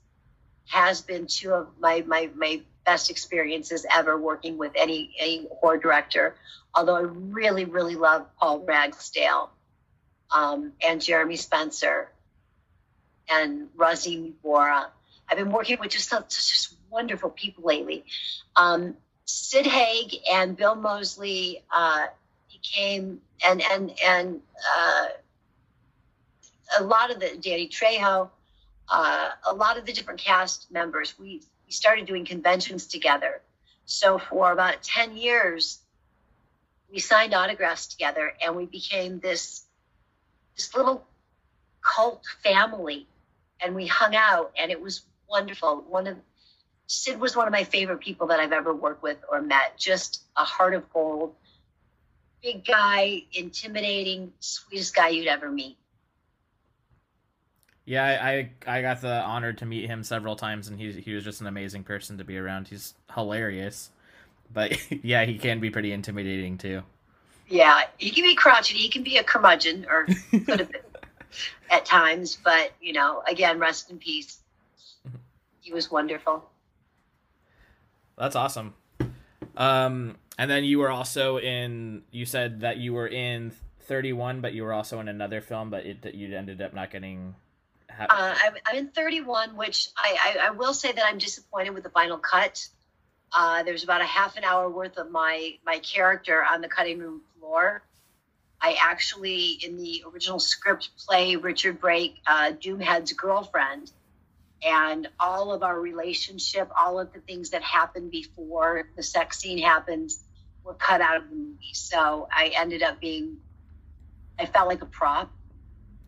has been two of my my my best experiences ever working with any any horror director. Although I really really love Paul Ragsdale um, and Jeremy Spencer and Rasim Bora. I've been working with just such, wonderful people lately. Um, Sid Haig and Bill Moseley uh, became and and and uh, a lot of the Danny Trejo uh, a lot of the different cast members, we, we started doing conventions together. So for about 10 years, we signed autographs together and we became this, this little cult family and we hung out and it was wonderful. One of Sid was one of my favorite people that I've ever worked with or met. Just a heart of gold, big guy, intimidating, sweetest guy you'd ever meet. Yeah, I, I got the honor to meet him several times, and he's he was just an amazing person to be around. He's hilarious, but [LAUGHS] yeah, he can be pretty intimidating too. Yeah, he can be crotchety. He can be a curmudgeon, or could have been at times. But you know, again, rest in peace. He was wonderful. That's awesome. Um, and then you were also in. You said that you were in 31, but you were also in another film, but it, you ended up not getting uh, I'm, I'm, in 31, which I, I, I, will say that I'm disappointed with the final cut. Uh, there's about a half an hour worth of my my character on the cutting room floor. I actually, in the original script, play Richard Brake, uh, Doomhead's girlfriend, and all of our relationship, all of the things that happened before the sex scene happens, were cut out of the movie. So I ended up being, I felt like a prop,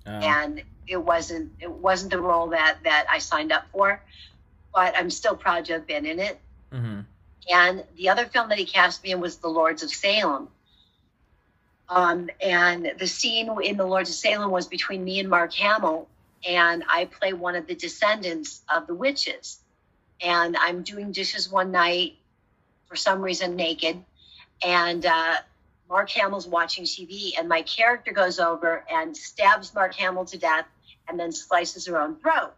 oh. and it wasn't it wasn't the role that that I signed up for, but I'm still proud to have been in it. Mm-hmm. And the other film that he cast me in was The Lords of Salem. Um, and the scene in The Lords of Salem was between me and Mark Hamill, and I play one of the descendants of the witches. And I'm doing dishes one night, for some reason naked, and uh, Mark Hamill's watching TV, and my character goes over and stabs Mark Hamill to death and then slices her own throat.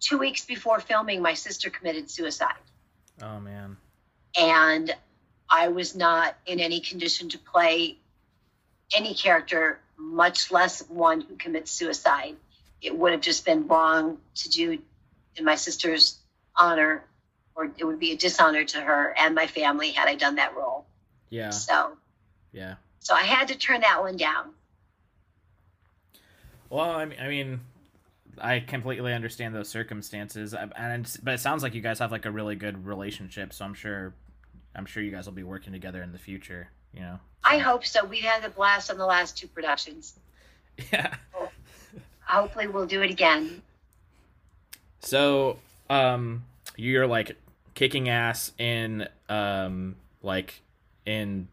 Two weeks before filming, my sister committed suicide. Oh, man. And I was not in any condition to play any character much less one who commits suicide. It would have just been wrong to do in my sister's honor, or it would be a dishonor to her and my family had I done that role. Yeah. So, Yeah. so I had to turn that one down. Well, I mean, I mean, I completely understand those circumstances, and but it sounds like you guys have like a really good relationship. So I'm sure, I'm sure you guys will be working together in the future. You know. I hope so. We've had a blast on the last two productions. [LAUGHS] Yeah. Hopefully, we'll do it again. So, um, you're like kicking ass in, um, like in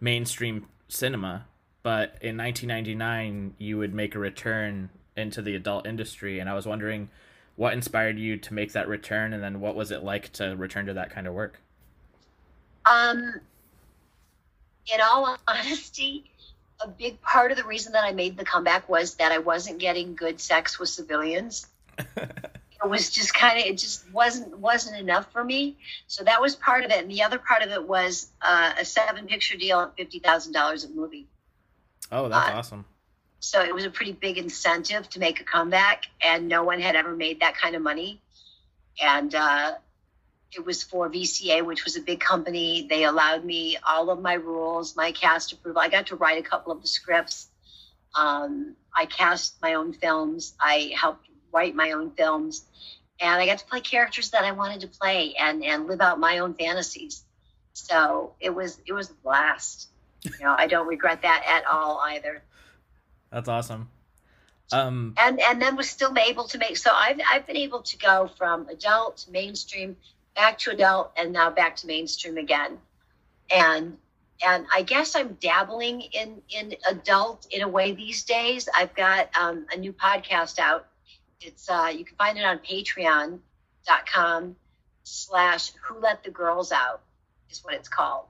mainstream cinema, but in 1999 you would make a return into the adult industry, and I was wondering what inspired you to make that return, and then what was it like to return to that kind of work? Um, in all honesty, a big part of the reason that I made the comeback was that I wasn't getting good sex with civilians. [LAUGHS] it was just kind of it just wasn't wasn't enough for me. So that was part of it, and the other part of it was uh, a seven picture deal at fifty thousand dollars a movie. Oh, that's Uh, awesome. So it was a pretty big incentive to make a comeback, and no one had ever made that kind of money. And uh, it was for VCA, which was a big company. They allowed me all of my rules, my cast approval. I got to write a couple of the scripts. Um, I cast my own films. I helped write my own films, and I got to play characters that I wanted to play and and live out my own fantasies. So it was it was a blast. You know, I don't regret that at all either. That's awesome. Um, and and then was still able to make so I've I've been able to go from adult to mainstream back to adult and now back to mainstream again. And and I guess I'm dabbling in in adult in a way these days. I've got um, a new podcast out. It's uh, you can find it on patreon.com slash who let the girls out is what it's called.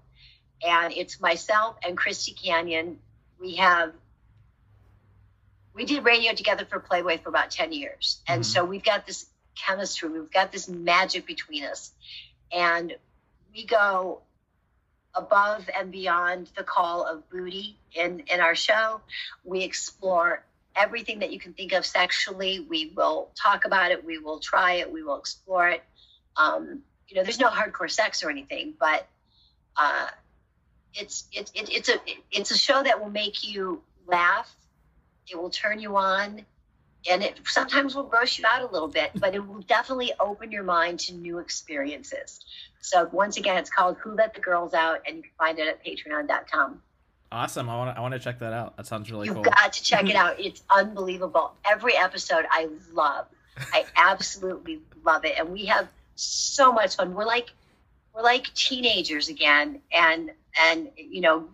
And it's myself and Christy Canyon. We have we did radio together for Playboy for about 10 years. And Mhm. so we've got this chemistry, we've got this magic between us. And we go above and beyond the call of booty in, in our show. We explore everything that you can think of sexually. We will talk about it, we will try it, we will explore it. Um, you know, there's no hardcore sex or anything, but uh, it's it, it, it's a it's a show that will make you laugh it will turn you on and it sometimes will gross you out a little bit but it will definitely open your mind to new experiences. So once again it's called who let the girls out and you can find it at patreon.com awesome. I want to, I want to check that out. That sounds really you've cool. got to check it [LAUGHS] out. It's unbelievable. Every episode i love. I absolutely love it. And we have so much fun. We're like we're like teenagers again. And and you know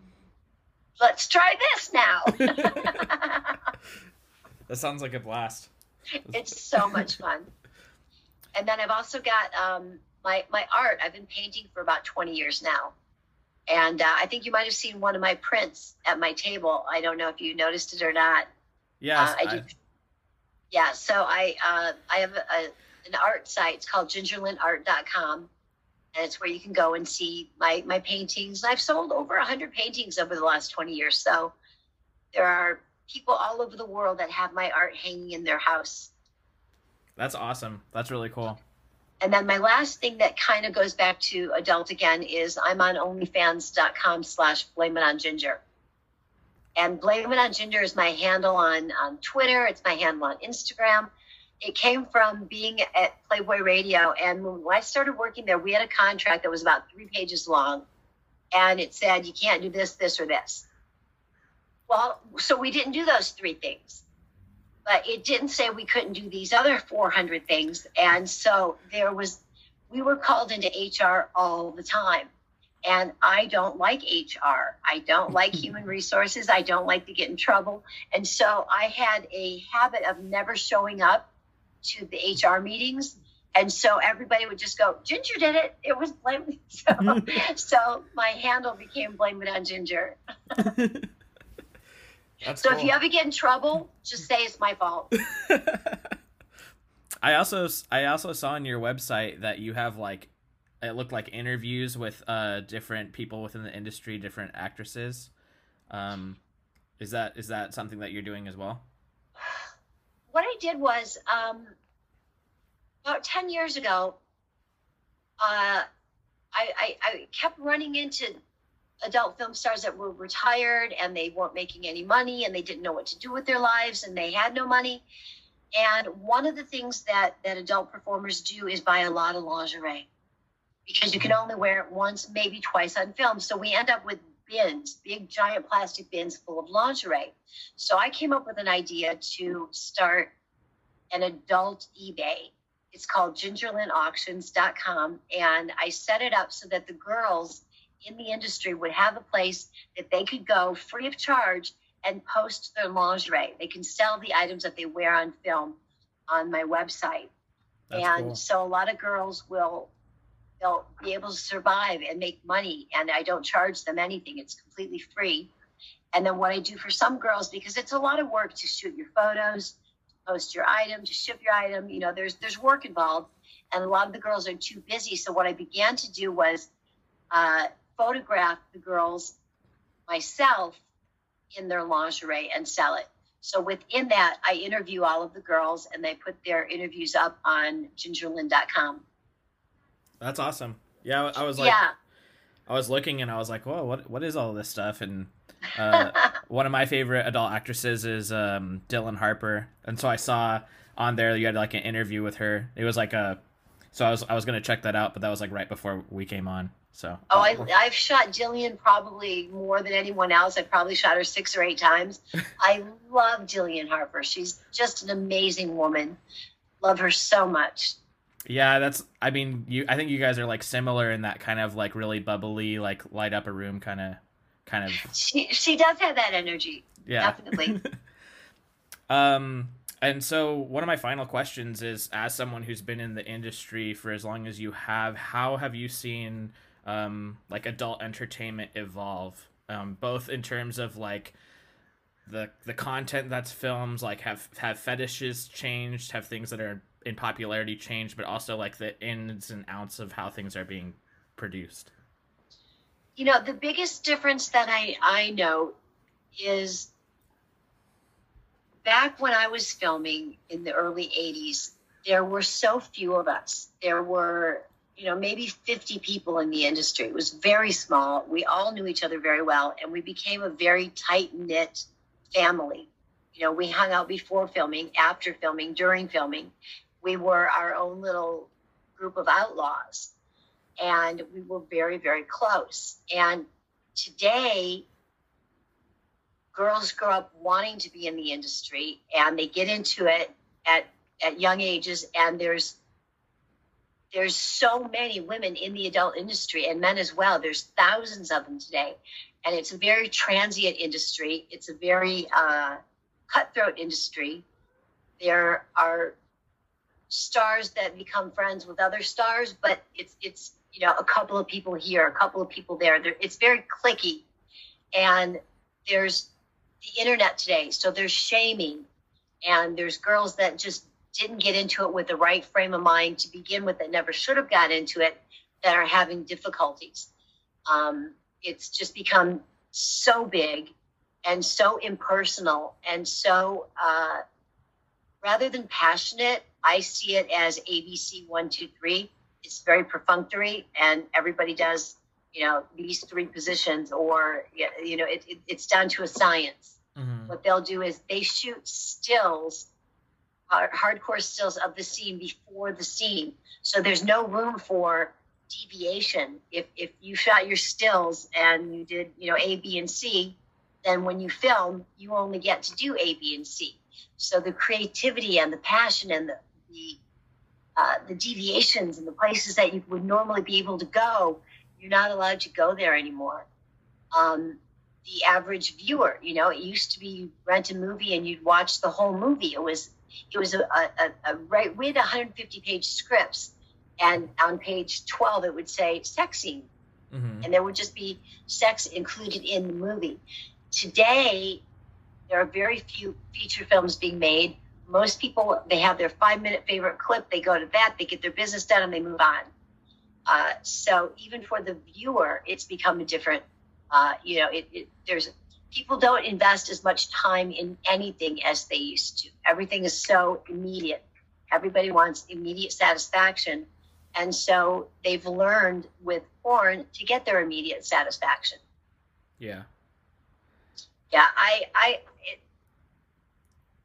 let's try this now [LAUGHS] that sounds like a blast. it's so much fun. And then I've also got um, my my art. I've been painting for about 20 years now, and uh, I think you might have seen one of my prints at my table. I don't know if you noticed it or not. Yeah, Uh, I I- do. Yeah, so I uh, I have a, an art site. It's called gingerlynnart.com, and it's where you can go and see my my paintings. I've sold over 100 paintings over the last 20 years. So there are people all over the world that have my art hanging in their house. that's awesome. That's really cool. And then my last thing that kind of goes back to adult again is I'm on onlyfans.com slash blame it on ginger. And blame it on ginger is my handle on, on Twitter. It's my handle on Instagram. It came from being at Playboy Radio. And when I started working there, we had a contract that was about three pages long. And it said, you can't do this, this, or this. Well, so we didn't do those three things but it didn't say we couldn't do these other 400 things. And so there was, we were called into HR all the time. And I don't like HR. I don't like [LAUGHS] human resources. I don't like to get in trouble. And so I had a habit of never showing up to the HR meetings. And so everybody would just go, Ginger did it. It was blame. [LAUGHS] So, [LAUGHS] so my handle became blame it on Ginger. That's So cool. if you ever get in trouble, just say it's my fault. [LAUGHS] I also I also saw on your website that you have like it looked like interviews with uh different people within the industry, different actresses. Um Is that is that something that you're doing as well? What I did was um, about ten years ago. Uh, I, I, I kept running into adult film stars that were retired and they weren't making any money and they didn't know what to do with their lives and they had no money. And one of the things that that adult performers do is buy a lot of lingerie because you can mm-hmm. only wear it once, maybe twice on film. So we end up with bins, big giant plastic bins full of lingerie. So I came up with an idea to start an adult eBay. It's called gingerlynnauctions.com. And I set it up so that the girls in the industry would have a place that they could go free of charge and post their lingerie. They can sell the items that they wear on film on my website. That's and cool. so a lot of girls will they'll be able to survive and make money and I don't charge them anything. It's completely free. And then what I do for some girls because it's a lot of work to shoot your photos, to post your item, to ship your item, you know, there's there's work involved and a lot of the girls are too busy. So what I began to do was uh, photograph the girls myself in their lingerie and sell it. So within that, I interview all of the girls and they put their interviews up on gingerlynn.com. That's awesome. Yeah, I was like, yeah. I was looking and I was like, whoa, what what is all this stuff? And uh, [LAUGHS] one of my favorite adult actresses is um, Dillion Harper, and so I saw on there you had like an interview with her. It was like a, so I was I was gonna check that out, but that was like right before we came on. So oh, I, I've shot Jillian probably more than anyone else. I've probably shot her six or eight times. [LAUGHS] I love Jillian Harper. She's just an amazing woman. Love her so much. Yeah, that's. I mean, you. I think you guys are like similar in that kind of like really bubbly, like light up a room kind of, kind of. She she does have that energy. Yeah, definitely. [LAUGHS] um, and so one of my final questions is, as someone who's been in the industry for as long as you have, how have you seen um, like adult entertainment evolve, um, both in terms of like the the content that's films, like have have fetishes changed, have things that are in popularity changed, but also like the ins and outs of how things are being produced. You know, the biggest difference that I I know is back when I was filming in the early 80s, there were so few of us. There were you know, maybe 50 people in the industry. It was very small. We all knew each other very well, and we became a very tight knit family. You know, we hung out before filming, after filming, during filming. We were our own little group of outlaws, and we were very, very close. And today, girls grow up wanting to be in the industry, and they get into it at at young ages, and there's there's so many women in the adult industry and men as well. There's thousands of them today. And it's a very transient industry. It's a very uh, cutthroat industry. There are stars that become friends with other stars, but it's it's you know a couple of people here, a couple of people there. there it's very clicky, and there's the internet today, so there's shaming, and there's girls that just didn't get into it with the right frame of mind to begin with that never should have got into it that are having difficulties. Um, it's just become so big and so impersonal and so uh, rather than passionate, I see it as ABC one, two, three. It's very perfunctory, and everybody does, you know, these three positions, or you know, it, it, it's down to a science. Mm-hmm. What they'll do is they shoot stills hardcore stills of the scene before the scene. So there's no room for deviation. If if you shot your stills and you did, you know, A, B, and C, then when you film, you only get to do A, B, and C. So the creativity and the passion and the the, uh, the deviations and the places that you would normally be able to go, you're not allowed to go there anymore. Um, the average viewer, you know, it used to be you rent a movie and you'd watch the whole movie. It was it was a, a, a right we had 150 page scripts and on page 12 it would say sex scene. Mm-hmm. and there would just be sex included in the movie. Today there are very few feature films being made. Most people they have their five minute favorite clip they go to that they get their business done and they move on. Uh, so even for the viewer it's become a different uh, you know it, it, there's people don't invest as much time in anything as they used to. Everything is so immediate. Everybody wants immediate satisfaction. And so they've learned with porn to get their immediate satisfaction. Yeah. Yeah, I, I, it,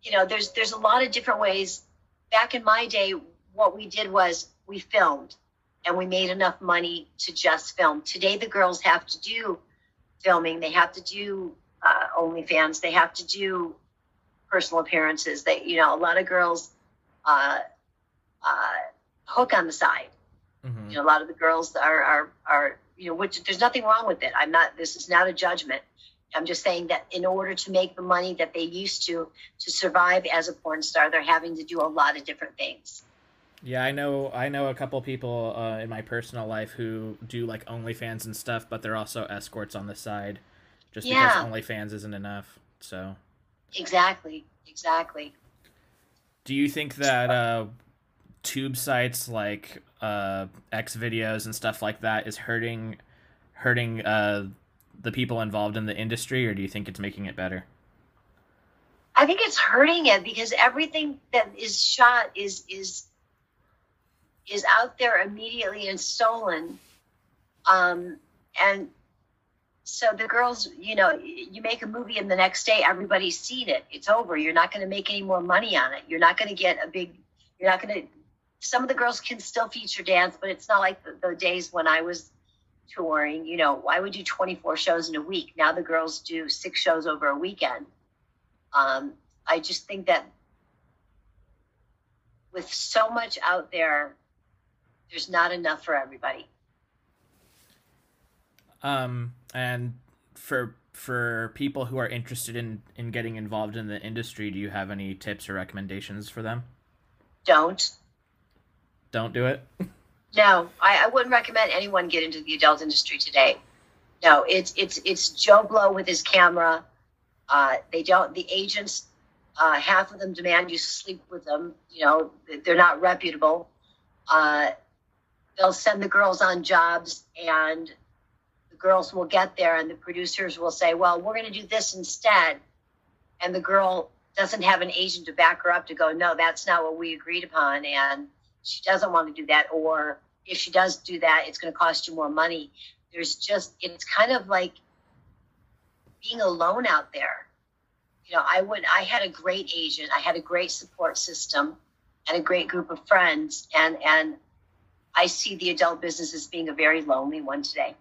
you know, there's there's a lot of different ways. Back in my day, what we did was we filmed, and we made enough money to just film. Today, the girls have to do filming. They have to do uh, OnlyFans. They have to do personal appearances. They, you know, a lot of girls uh, uh, hook on the side. Mm-hmm. You know, a lot of the girls are are are you know, which there's nothing wrong with it. I'm not. This is not a judgment. I'm just saying that in order to make the money that they used to to survive as a porn star, they're having to do a lot of different things. Yeah, I know. I know a couple people uh, in my personal life who do like OnlyFans and stuff, but they're also escorts on the side, just yeah. because OnlyFans isn't enough. So. Exactly. Exactly. Do you think that uh, tube sites like uh, X videos and stuff like that is hurting hurting uh, the people involved in the industry, or do you think it's making it better? I think it's hurting it because everything that is shot is is is out there immediately and stolen. Um, and so the girls, you know, you make a movie and the next day everybody's seen it. It's over. You're not going to make any more money on it. You're not going to get a big. You're not going to. Some of the girls can still feature dance, but it's not like the, the days when I was touring. You know, I would do 24 shows in a week. Now the girls do six shows over a weekend. Um, I just think that with so much out there there's not enough for everybody. Um, and for for people who are interested in in getting involved in the industry, do you have any tips or recommendations for them? Don't. Don't do it. no, I, I wouldn't recommend anyone get into the adult industry today. No, it's it's it's Joe Blow with his camera. Uh, they don't. The agents, uh, half of them demand you sleep with them. You know, they're not reputable. Uh, they'll send the girls on jobs and girls will get there and the producers will say, well, we're going to do this instead. And the girl doesn't have an agent to back her up to go, no, that's not what we agreed upon. And she doesn't want to do that. Or if she does do that, it's going to cost you more money. There's just, it's kind of like being alone out there. You know, I would, I had a great agent, I had a great support system and a great group of friends. And, and I see the adult business as being a very lonely one today.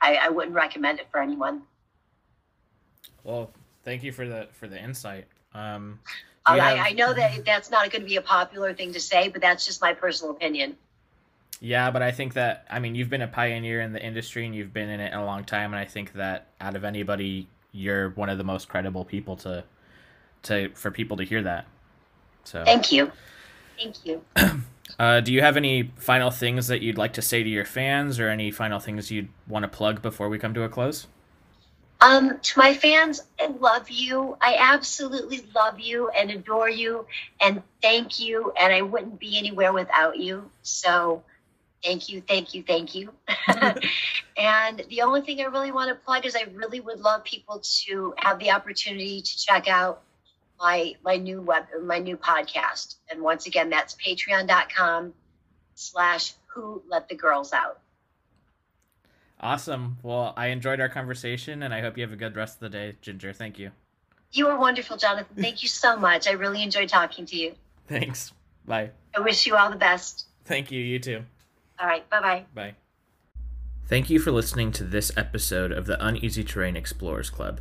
I, I wouldn't recommend it for anyone. Well, thank you for the for the insight. Um, uh, have... I, I know that that's not going to be a popular thing to say, but that's just my personal opinion. Yeah, but I think that I mean you've been a pioneer in the industry and you've been in it a long time, and I think that out of anybody, you're one of the most credible people to to for people to hear that. So thank you, thank you. [CLEARS THROAT] Uh, do you have any final things that you'd like to say to your fans, or any final things you'd want to plug before we come to a close? Um, to my fans, I love you. I absolutely love you and adore you, and thank you. And I wouldn't be anywhere without you. So, thank you, thank you, thank you. [LAUGHS] and the only thing I really want to plug is I really would love people to have the opportunity to check out my my new web my new podcast. And once again, that's patreon.com slash who let the girls out. Awesome. Well, I enjoyed our conversation and I hope you have a good rest of the day, Ginger. Thank you. You were wonderful, Jonathan. Thank you so much. I really enjoyed talking to you. Thanks. Bye. I wish you all the best. Thank you. You too. All right. Bye-bye. Bye. Thank you for listening to this episode of the Uneasy Terrain Explorers Club.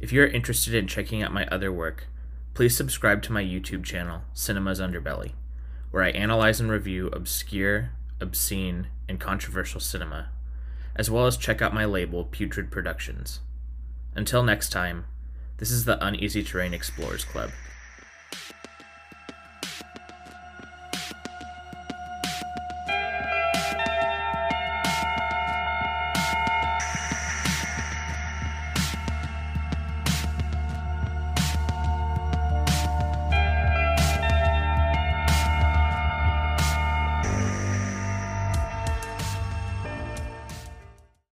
If you're interested in checking out my other work, Please subscribe to my YouTube channel, Cinema's Underbelly, where I analyze and review obscure, obscene, and controversial cinema, as well as check out my label, Putrid Productions. Until next time, this is the Uneasy Terrain Explorers Club.